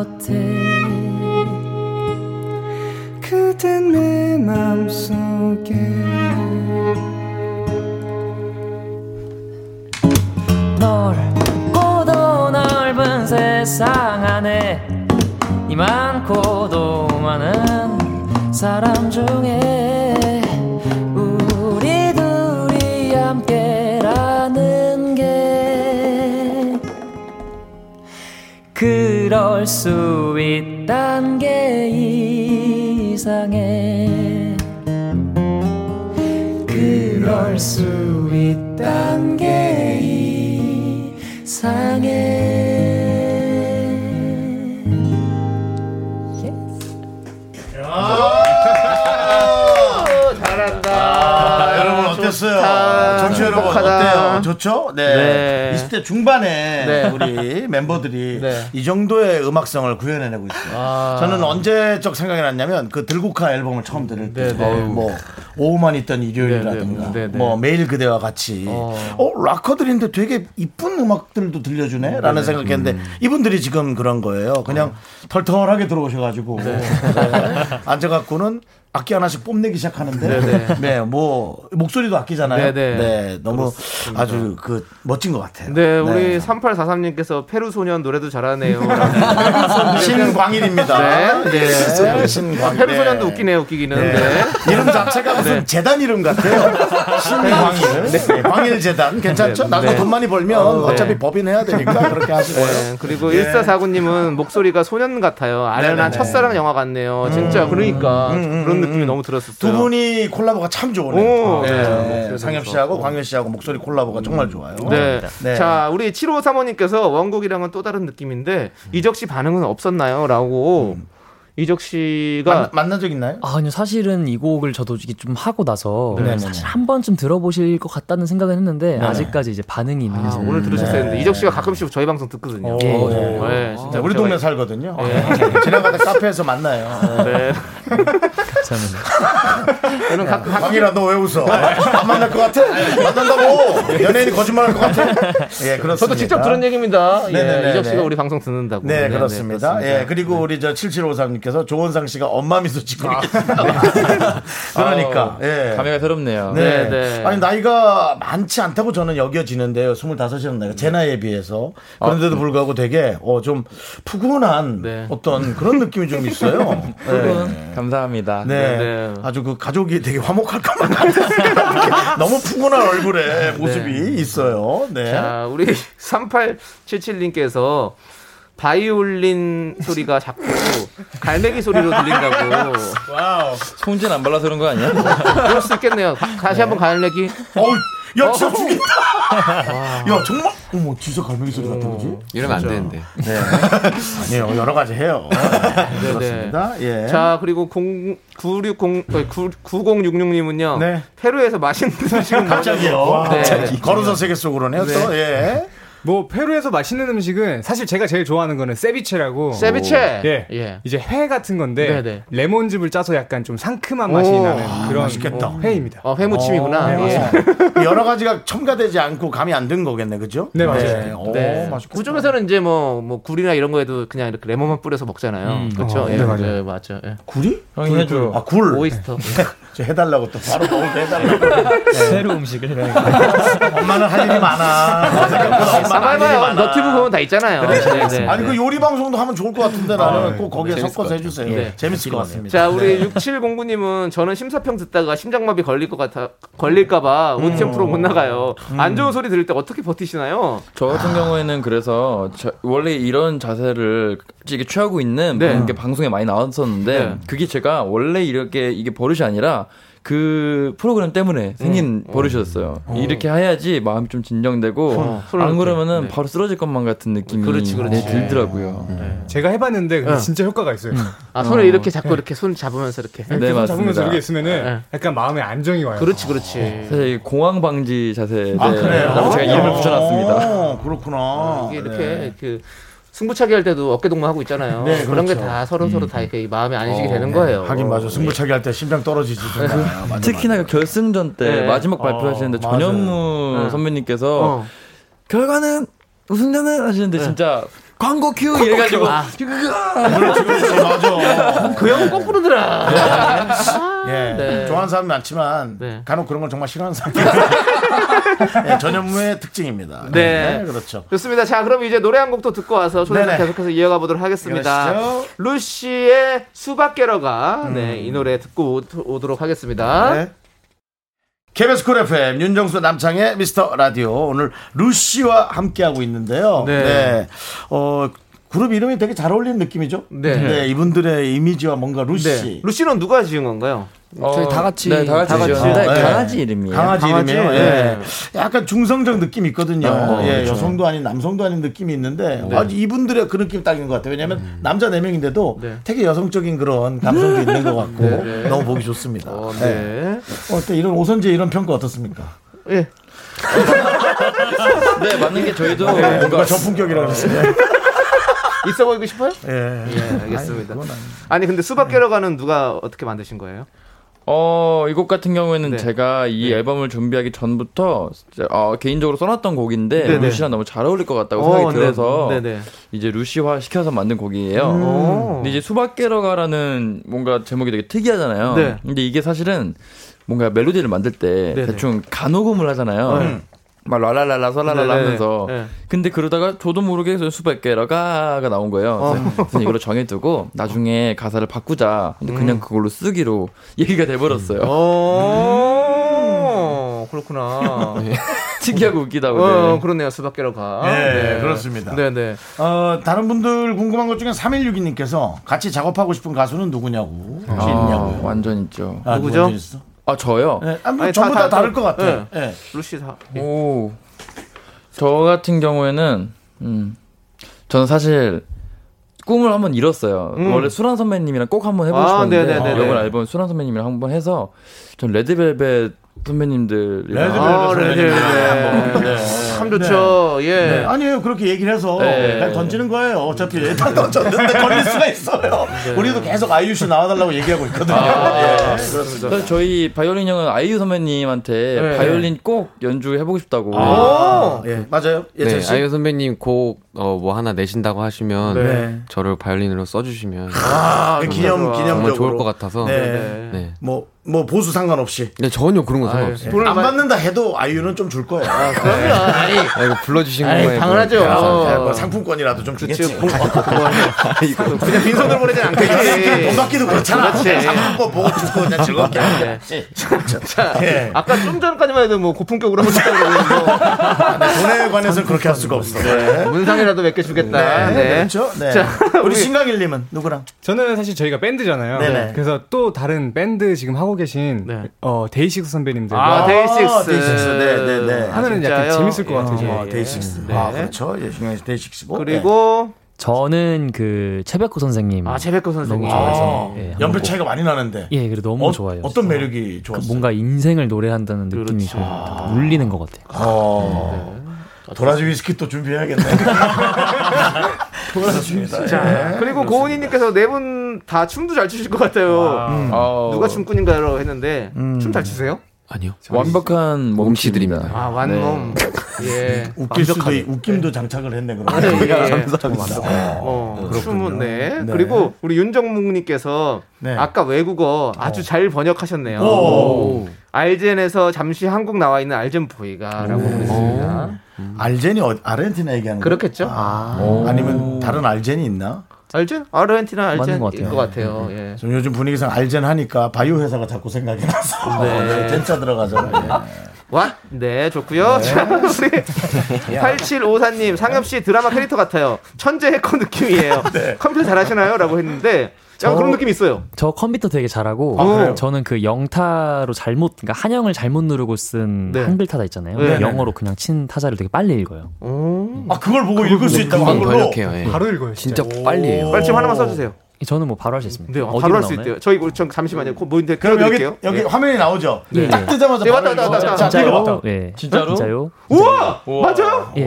곁에 그댄 내 맘속에. 넓고도 넓은 세상 안에 이 많고도 많은 사람 중에 그럴 수 있단 게 이상해. 그럴 수 있단 게 이상해 좋다. 정치 여러분. 어때요? 좋죠? 네. 네. 20대 중반에 네. 우리 멤버들이 [laughs] 네. 이 정도의 음악성을 구현해내고 있어요. 아. 저는 언제적 생각이 났냐면 그 들국화 앨범을 처음 들을 때, 네, 네. 뭐 오후만 있던 일요일이라든가, 네. 뭐 매일 그대와 같이, 어, 어. 락커들인데 되게 이쁜 음악들도 들려주네라는 생각했는데 음. 이분들이 지금 그런 거예요. 그냥 털털하게 들어오셔가지고 네. [laughs] 앉아갖고는 악기 하나씩 뽐내기 시작하는데 네네. [laughs] 네, 뭐 목소리도 아끼잖아요. 네네. 네, 너무 아주 그 멋진 것 같아요. 네, 우리 3843님께서 페루 소년 노래도 잘하네요. [laughs] 신광일입니다. 네, 네. 네, 신광일. 페루 소년도 네. 웃기네요, 웃기기는. 네. 네. 이름 자체가 무슨 네. 재단 이름 같아요. 신광일. 네. 광일 재단. 괜찮죠? 네. 나중에 네. 돈 많이 벌면 어, 네. 어차피 법인 해야 되니까 [laughs] 그렇게 하시고요. 네, 그리고 예. 1449님은 목소리가 소년 같아요. 아련한. 첫사랑 영화 같네요. 진짜 그러니까 그런 느낌이 너무 들었었어요. 두 분이 콜라보가 참 좋으네요. 오, 네. 네. 상엽 씨하고 광일 씨하고 목소리 콜라보가 정말 좋아요. 네. 네. 자, 우리 7호 사모님께서 원곡이랑은 또 다른 느낌인데 이적 씨 반응은 없었나요? 라고 이적 씨가 만, 만난 적 있나요? 아, 아니요. 사실은 이 곡을 저도 이게 좀 하고 나서 네네네. 사실 한 번쯤 들어보실 것 같다는 생각은 했는데 네네. 아직까지 이제 반응이 있는지 아, 오늘 들으셨어야 했는데 이적 씨가 가끔씩 저희 방송 듣거든요. 예. 네, 자, 진짜 우리 동네 살거든요. 예. [laughs] 지나가다 카페에서 만나요. 네. [laughs] 감사합니다. 저는 가, 가, 광일아 너왜 웃어? 안 만날 것 같아? 만난다고? 연예인이 거짓말할 것 같아? [laughs] 예, 그렇습니다. 저도 직접 들은 얘기입니다. 예, 이적 씨가 우리 방송 듣는다고. 네, 그렇습니다. 그렇습니다. 예, 그리고 우리 저 7753님께서 조원상 씨가 엄마 미소 짓고 계십니다. [laughs] 그러니까, 예. 감회가 새롭네요. 네. 네, 네. 아니, 나이가 많지 않다고 저는 여겨지는데요. 25이라는 나이가. 제 나이에 비해서. 그런데도 불구하고 되게, 어, 좀 푸근한 네. 어떤 그런 느낌이 좀 있어요. [laughs] 네. 감사합니다. 네. 네. 아주 그 가족이 되게 화목할 것만 같아요. [laughs] 너무 푸근한 얼굴에 모습이 있어요. 네. 자, 우리 3877님께서 바이올린 소리가 자꾸 갈매기 소리로 들린다고. 송진 안 발라서 그런 거 아니야? 그럴 수 있겠네요. 가- 다시 한번 갈매기. 어우, 야, 어. 진짜 죽인다! [laughs] 야, 정말? 어머, 진짜 갈매기 소리 같아, 그지? 이러면 안 되는데. 네. [laughs] 아니에요. 여러 가지 해요. 네, 그렇습니다. 예. 자, 그리고 0 960 9066님은요. 네. 페루에서 맛있는 [laughs] 음식은 갑자기요. 네. 갑자기. 걸어서 세계 속으로네요, 또. 예. 뭐 페루에서 맛있는 음식은 사실 제가 제일 좋아하는 거는 세비체라고. 세비체. 예. 예. 이제 회 같은 건데 네네. 레몬즙을 짜서 약간 좀 상큼한 맛이 오. 나는 그런 맛있겠다. 어, 회입니다. 어, 회무침이구나. 어, 예. 어. 여러 가지가 첨가되지 않고 감이 안 든 거겠네, 그죠? 네, 맞아요. 오, 네. 맛있겠다. 그쪽에서는 이제 뭐, 뭐 굴이나 이런 거에도 그냥 이렇게 레몬만 뿌려서 먹잖아요. 그렇죠. 어, 예, 네, 맞아요. 예, 맞죠. 예. 굴이? 형이 해줘. 아, 굴. 오이스터. [laughs] 저 해달라고 또 바로 먹을 때 해달라고. [laughs] 새로 음식을 엄마는 할 일이 많아. 봐봐요. 많아. 너튜브 보면 다 있잖아요. 네, 네. 아니 그 요리 방송도 하면 좋을 것 같은데 나는 꼭 거기에 섞어서 것 해주세요. 네. 재밌을 것 같습니다. 자, 우리 6709님은 저는 심사평 듣다가 심장마비 걸릴 것 같아, 걸릴까봐 오디션 프로 못 나가요. 안 좋은 소리 들을 때 어떻게 버티시나요? 저 같은 경우에는 그래서 저- 원래 이런 자세를 이게 취하고 있는 네. 게 방송에 많이 나왔었는데 네. 그게 제가 원래 이렇게 이게 버릇이 아니라 그 프로그램 때문에 생긴 버릇이었어요. 이렇게 해야지 마음이 좀 진정되고 어, 안 그러면은 네. 바로 쓰러질 것만 같은 느낌이 그렇지, 그렇지. 네, 들더라고요. 제가 해봤는데 근데 네. 진짜 효과가 있어요. 아, 손을 이렇게 잡고 이렇게 손 잡으면서 이렇게. 네, 이렇게 손 잡으면서. 이렇게 있으면은 네. 약간 마음에 안정이 와요. 그렇지, 그렇지. 사실 이 공황 방지 자세 아, 네, 그래요? 라고 제가 이름을 붙여놨습니다. 어, 그렇구나. 이게 이렇게 네. 그 승부차기 할 때도 어깨 동무 하고 있잖아요. 네, 그런 게 그렇죠. 다 서로 서로 다 이렇게 마음에 안식이 되는 거예요. 하긴 맞아. 승부차기 할 때 심장 떨어지지. 정말. 맞아, 특히나 그 결승전 때 네. 마지막 발표하시는데 어. 전현무 네. 선배님께서 어. 결과는 우승자는 하시는데 진짜 광고 큐 이래가지고 아. 맞아. 그 형은 꼭 부르더라. 예. 네. 좋아하는 사람이 많지만 네. 간혹 그런 걸 정말 싫어하는 사람이 예, 전현무의 특징입니다. 네. 그렇죠. 좋습니다. 자, 그럼 이제 노래 한 곡도 듣고 와서 네네. 계속해서 이어가 보도록 하겠습니다. 그러시죠. 루시의 수박 깨러가 네, 이 노래 듣고 오, 오도록 하겠습니다. 네. KBS 쿨 FM 윤정수 남창희 미스터 라디오 오늘 루시와 함께하고 있는데요. 네. 네. 어, 그룹 이름이 되게 잘 어울리는 느낌이죠. 네. 이분들의 이미지와 뭔가 루시. 네. 루시는 누가 지은 건가요? 저희 다 같이 네, 다 같이 다 같이. 어, 네. 강아지 이름이에요. 강아지, 강아지? 이름이요. 네. 예. 약간 중성적 느낌이 있거든요. 어, 예, 그렇죠. 여성도 아닌 남성도 아닌 느낌이 있는데 네. 아, 이분들의 그 느낌이 딱인 것 같아요. 왜냐하면 남자 네 명인데도 네. 되게 여성적인 그런 감성도 있는 것 같고 네. [laughs] 너무 보기 좋습니다. 어, 네. 네. 어때 이런 오선재 이런 평가 어떻습니까? 예. [laughs] 네, 맞는 게 저희도 뭔가 뭔가 저품격이라고 그랬어요. [laughs] 있어 보이고 싶어요? 예. 예, 알겠습니다. 아니, 아니- 아니 근데 수박 깨러 가는 누가 어떻게 만드신 거예요? 어, 이 곡 같은 경우에는 네. 제가 이 앨범을 준비하기 전부터 어, 개인적으로 써놨던 곡인데 네네. 루시랑 너무 잘 어울릴 것 같다고 어, 생각이 네. 들어서 네네. 이제 루시화 시켜서 만든 곡이에요. 오. 근데 이제 수박 깨러 가라는 뭔가 제목이 되게 특이하잖아요. 네. 근데 이게 사실은 뭔가 멜로디를 만들 때 네네. 대충 간호금을 하잖아요. 네. 막 랄랄랄라 설랄랄라 네네. 하면서 네. 근데 그러다가 저도 모르게 수박 깨러 가가 나온 거예요. 어. 그래서 이걸로 정해두고 나중에 가사를 바꾸자. 근데 그냥 음. 그걸로 쓰기로 얘기가 돼버렸어요. 어, 그렇구나. [laughs] 특이하고 웃기다고. 어, 네. 그렇네요. 수박계로 가. 네, 그렇습니다. 네 네. 어, 다른 분들 궁금한 것 중에 3162님께서 같이 작업하고 싶은 가수는 누구냐고. 혹시 아, 있냐고요? 완전 있죠. 아, 누구죠? 아 저요? 네, 아, 뭐 아니, 전부 다- 다, 다- 다를 것 같아. 네. 네. 루시 다. 오. 저 같은 경우에는 음. 저는 사실 꿈을 한번 이뤘어요. 음. 원래 수란 선배님이랑 꼭 한번 해보고 아, 싶었는데 네네네네. 이번 앨범 수란 선배님이랑 한번 해서 전 레드벨벳 선배님들이랑 레드벨벳 아, 선배님. 레드벨벳. 네. 참 좋죠. 예. 네. 아니에요. 그렇게 얘기를 해서 네. 그냥 던지는 거예요. 어차피 일단 던졌는데 걸릴 수가 있어요. 우리도 계속 아이유 씨 나와달라고 얘기하고 있거든요. 예, 그렇습니다. 그래서 저희 바이올린 형은 아이유 선배님한테 네. 바이올린 꼭 연주해보고 싶다고. 아, 예, 맞아요. 네, 씨. 아이유 선배님 곡 어, 뭐 하나 내신다고 하시면 네. 저를 바이올린으로 써주시면 아, 기념. 기념적으로 좋을 것 같아서. 네. 네. 네. 뭐, 뭐 보수 상관없이 네, 전혀 그런 거 상관없어요. 돈을 안 많이- 받는다 해도 아이유는 좀 줄 거예요. 그럼요. 아니, 아, 이거 불러주신 거에 당연하죠. 야, 어. 뭐 상품권이라도 좀. 주겠지. 공- [laughs] 그냥 빈손으로 보내진 않겠지. 돈 받기도 그렇잖아. 그렇지. 상품권 보고 주고 그냥 즐겁게 하는데. 자, 예. 아까 좀 전까지만 해도 뭐 고품격으로 하고 싶다고 그러고 돈에 관해서는 그렇게 할 수가 없어. 네. 문상이라도 몇 개 주겠다. 네. 그렇죠. 네. 자, 우리 신광일님은 누구랑? 저는 사실 저희가 밴드잖아요. 네네. 그래서 또 다른 밴드 지금 하고 계신 네. 어, 데이식스 선배님들. 아, 데이식스. 데이식스. 네, 네, 네. 하면은? 약간 재밌을 것 같아요. 예, 저는. 어, 데이식스. 네. 아, 그렇죠. 예, 씨 데이식스고. 그리고 저는 그 최백호 선생님. 아 최백호 선생님. 너무 좋아해서. 아, 예, 한번 연배 꼭- 차이가 많이 나는데. 예, 그래 너무 어, 좋아요. 어떤 진짜. 매력이 그 좋았어요? 뭔가 인생을 노래한다는 느낌이 그렇지. 좀 울리는 것 같아요. 어. 도라지 위스키 또 준비해야겠네. [laughs] 도라지 위스키. 자, 그리고 고은희님께서 네 분 다 춤도 잘 추실 것 같아요. 음. 어, 누가 춤꾼인가요? 했는데 춤잘 추세요? 아니요. 완벽한 몸치들입니다. 아 완몸. 예. 웃길 수도 웃김도 장착을 했네 그럼. 아, 예, 예. 감사합니다. 어, 춤은 네. 네. 그리고 우리 윤정묵님께서 네. 아까 외국어 아주 잘 번역하셨네요. 오. 알젠에서 잠시 한국 나와 있는 알젠 보이가라고 그랬습니다. 알젠이 어, 아르헨티나 얘기하는 거? 그렇겠죠? 아, 아니면 다른 알젠이 있나? 알젠? 아르헨티나 알젠일 것것 같아요. 같아요. 예. 좀 요즘 분위기상 알젠 하니까 바이오 회사가 자꾸 생각이 나서 [laughs] 네. [laughs] 텐자 들어가잖아요. 와? 네, 좋고요. 자, 우리 8754님, 상엽 씨 드라마 캐릭터 같아요. 천재 해커 느낌이에요. [laughs] 컴퓨터 잘하시나요? 라고 했는데, 저- 그런 느낌이 있어요. 저 컴퓨터 되게 잘하고 아? 저는 그 영타로 잘못 그러니까 한영을 잘못 누르고 쓴 네. 한글 타자 있잖아요. 네. 영어로 그냥 친 타자를 되게 빨리 읽어요. 오. 아 그걸 보고 읽을 수 있다고. 번역해요. 예. 바로 읽어요. 진짜 진짜. 빨리 해요. 빨리 좀 하나만 써주세요. 저는 뭐 바로 할 수 있습니다. 네, 바로 할 수? 있대요. 저희, 우리 좀 잠시만요. 그 뭐인데, 그럼 여기 드릴게요. 여기 예. 화면이 나오죠. 예. 딱 뜨자마자 네, 왔다, 읽어. 왔다. 자, 읽어봐. 예. 진짜로? 진짜요? 우와! 우와. 맞아요? 예.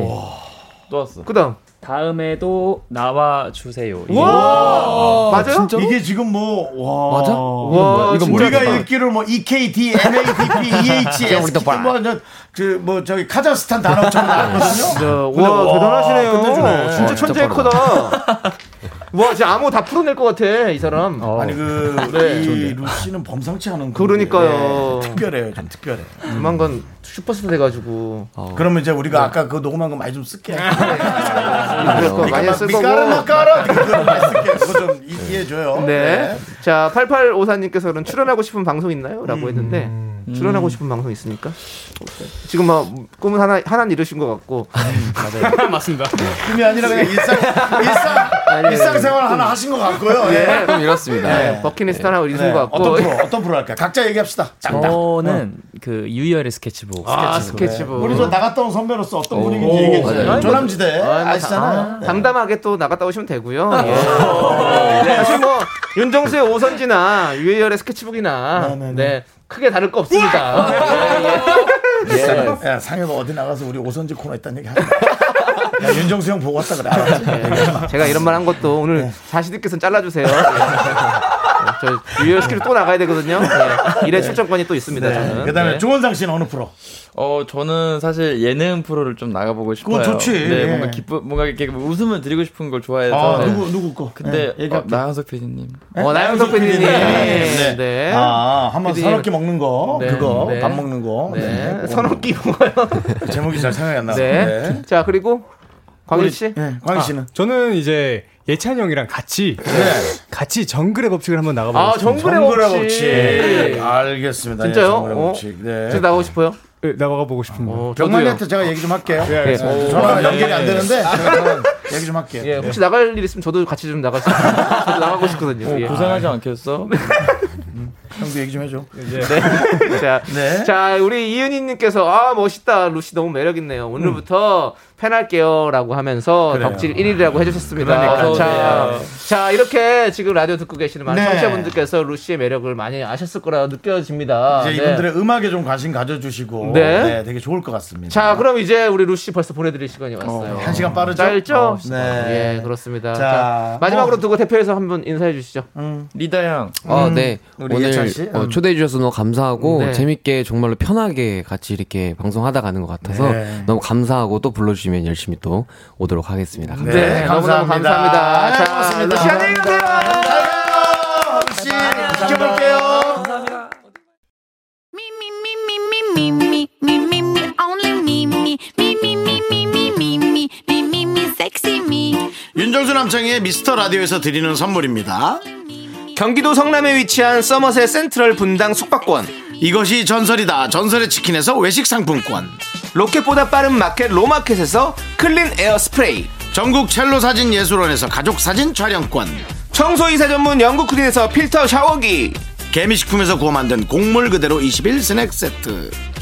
또 왔어. 그 다음. 다음에도 나와 주세요. 우와! 맞아요? 이게 지금 뭐 와. 맞아? 와, 이건 진짜 우리가. 읽기로 뭐 EKD, NADP, EH, SK [laughs] 뭐그뭐 저기 카자흐스탄 단어처럼 나왔거든요. 저, [laughs] 근데 와, 와, 대단하시네요. 진짜 와, 천재 진짜 해커다. [laughs] 와, 진짜 암호 다 풀어낼 것 같아, 이 사람. 어. 아니 그 네. 이 루시는 범상치 않은 그러니까요. 네, 특별해요, 좀 특별해. 조만간 슈퍼스타 돼가지고. 그러면 이제 우리가 아까 그 녹음한 거 많이 좀 쓸게. 그럴 거 많이 쓸 거고. 미까라 마까라 그거 좀 이해해 줘요. 네. 자, 8854님께서는 출연하고 싶은 방송 있나요? 라고 했는데, 출연하고 싶은 방송 있습니까? 지금 막 꿈은 하나, 하나 이루신 것 같고. [laughs] 맞습니다. 꿈이 아니라 그냥 일상 일상 일상생활 하나 하신 것 같고요. 예. 좀 이렇습니다. 네, 버킷리스트 하나 네. 것 같고. 어떤 프로 어떤 프로 할까요? 각자 얘기합시다. 짱다. 저는 그 유희열의 스케치북. 아, 스케치북. 스케치북. 우리 저 나갔다 온 선배로서 어떤 오, 분위기인지 얘기해 주세요. 조남지대 아, 뭐 아시잖아요. 네. 담담하게 또 나갔다 오시면 되고요. 예. 사실 뭐 윤정수의 오선지나 유희열의 스케치북이나 네, 네, 네. 네 크게 다를 거 없습니다. 예, 예. 야, 상해가 어디 나가서 우리 오선지 코너 있다는 얘기 하지 마. 야, 윤정수 형 보고 왔다 그래. 알았지? 제가 이런 말 한 것도 오늘 자식들께서는 잘라주세요. 예. 저 유효시키로 또 나가야 되거든요. 네. 일회 출전권이 또 있습니다. 네. 저는. 그다음에 네. 조원상 씨는 어느 프로? 어 저는 사실 예능 프로를 좀 나가보고 싶어요. 그건 좋지. 네, 뭔가 기쁘 뭔가 이렇게 웃음을 드리고 싶은 걸 좋아해서. 아, 네. 누구 누구 거? 근데 네, 어. 나영석 PD님. 어, 나영석 PD님. 네. 네. 아, 한번 끼 먹는 거, 네, 그거 네. 밥 먹는 거. 네. 끼 먹어요. 제목이 잘 생각이 안 나. 네. 자, 그리고 광일 씨. 네, 광희 씨는. 아, 저는 이제 예찬 형이랑 같이 같이 정글의 법칙을 한번 나가보고 아. 정글의 정글의 법칙. 법칙. 알겠습니다. 진짜요? 예, 정글의 어? 법칙. 네. 지금 나가고 싶어요? 네, 나가보고 싶습니다. 어, 저도요. 병만이한테 제가 얘기 좀 할게요. 네, 알겠습니다. 네, 전화 연결이 안 되는데 [laughs] 얘기 좀 할게요. 예, 혹시 나갈 일 있으면 저도 같이 좀 나갈 수. 저도 나가고 싶거든요. 예. 고생하지 않겠어? [laughs] 형도 얘기 좀 해줘. 네. [laughs] 자, 네. 자, 우리 이은희님께서 아 멋있다, 루시 너무 매력 있네요. 오늘부터 팬할게요라고 하면서 음. 그래요. 덕질 1위라고 해주셨습니다. 그러니까요. 자, 네. 자 이렇게 지금 라디오 듣고 계시는 많은 네. 청취자분들께서 루시의 매력을 많이 아셨을 거라 느껴집니다. 이제 네. 이분들의 음악에 좀 관심 가져주시고 네. 네. 되게 좋을 것 같습니다. 자, 그럼 이제 우리 루시 벌써 보내드릴 시간이 왔어요. 어, 한 시간 빠르죠? 짧죠? 어, 네. 예, 그렇습니다. 자, 자, 마지막으로 뭐. 두고 대표해서 한번 인사해 주시죠. 리다 양. 어, 음, 네. 우리 오늘 네, 사실. 어, 초대해 주셔서 너무 감사하고 네. 재밌게 정말로 편하게 같이 이렇게 방송하다 가는 것 같아서 네. 너무 감사하고 또 불러주시면 열심히 또 오도록 하겠습니다. 감사합니다. 네, 감사합니다. 감사합니다. 잘 먹었습니다. 안녕히 계세요. 혹시 지켜볼게요. 윤정수 남창희의 미스터 라디오에서 드리는 선물입니다. 경기도 성남에 위치한 서머셋 센트럴 분당 숙박권. 이것이 전설이다. 전설의 치킨에서 외식 상품권. 로켓보다 빠른 마켓 로마켓에서 클린 에어 스프레이. 전국 첼로 사진 예술원에서 가족 사진 촬영권. 청소이사 전문 영구크린에서 필터 샤워기. 개미식품에서 구워 만든 곡물 그대로 21 스낵 세트.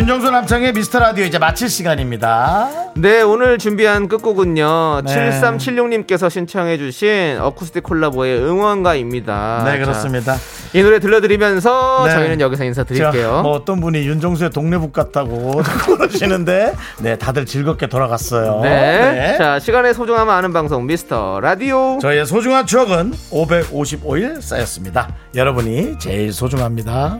윤정수 남창의 미스터 라디오 이제 마칠 시간입니다. 네, 오늘 준비한 끝곡은요. 네. 7376님께서 신청해주신 어쿠스틱 콜라보의 응원가입니다. 네, 자, 그렇습니다. 이 노래 들려드리면서 네. 저희는 여기서 자, 인사드릴게요. 뭐 어떤 분이 윤정수의 동네북 같다고 [laughs] 그러시는데, 네, 다들 즐겁게 돌아갔어요. 네. 자, 시간의 소중함을 아는 방송 미스터 라디오. 저희의 소중한 추억은 555일 쌓였습니다. 여러분이 제일 소중합니다.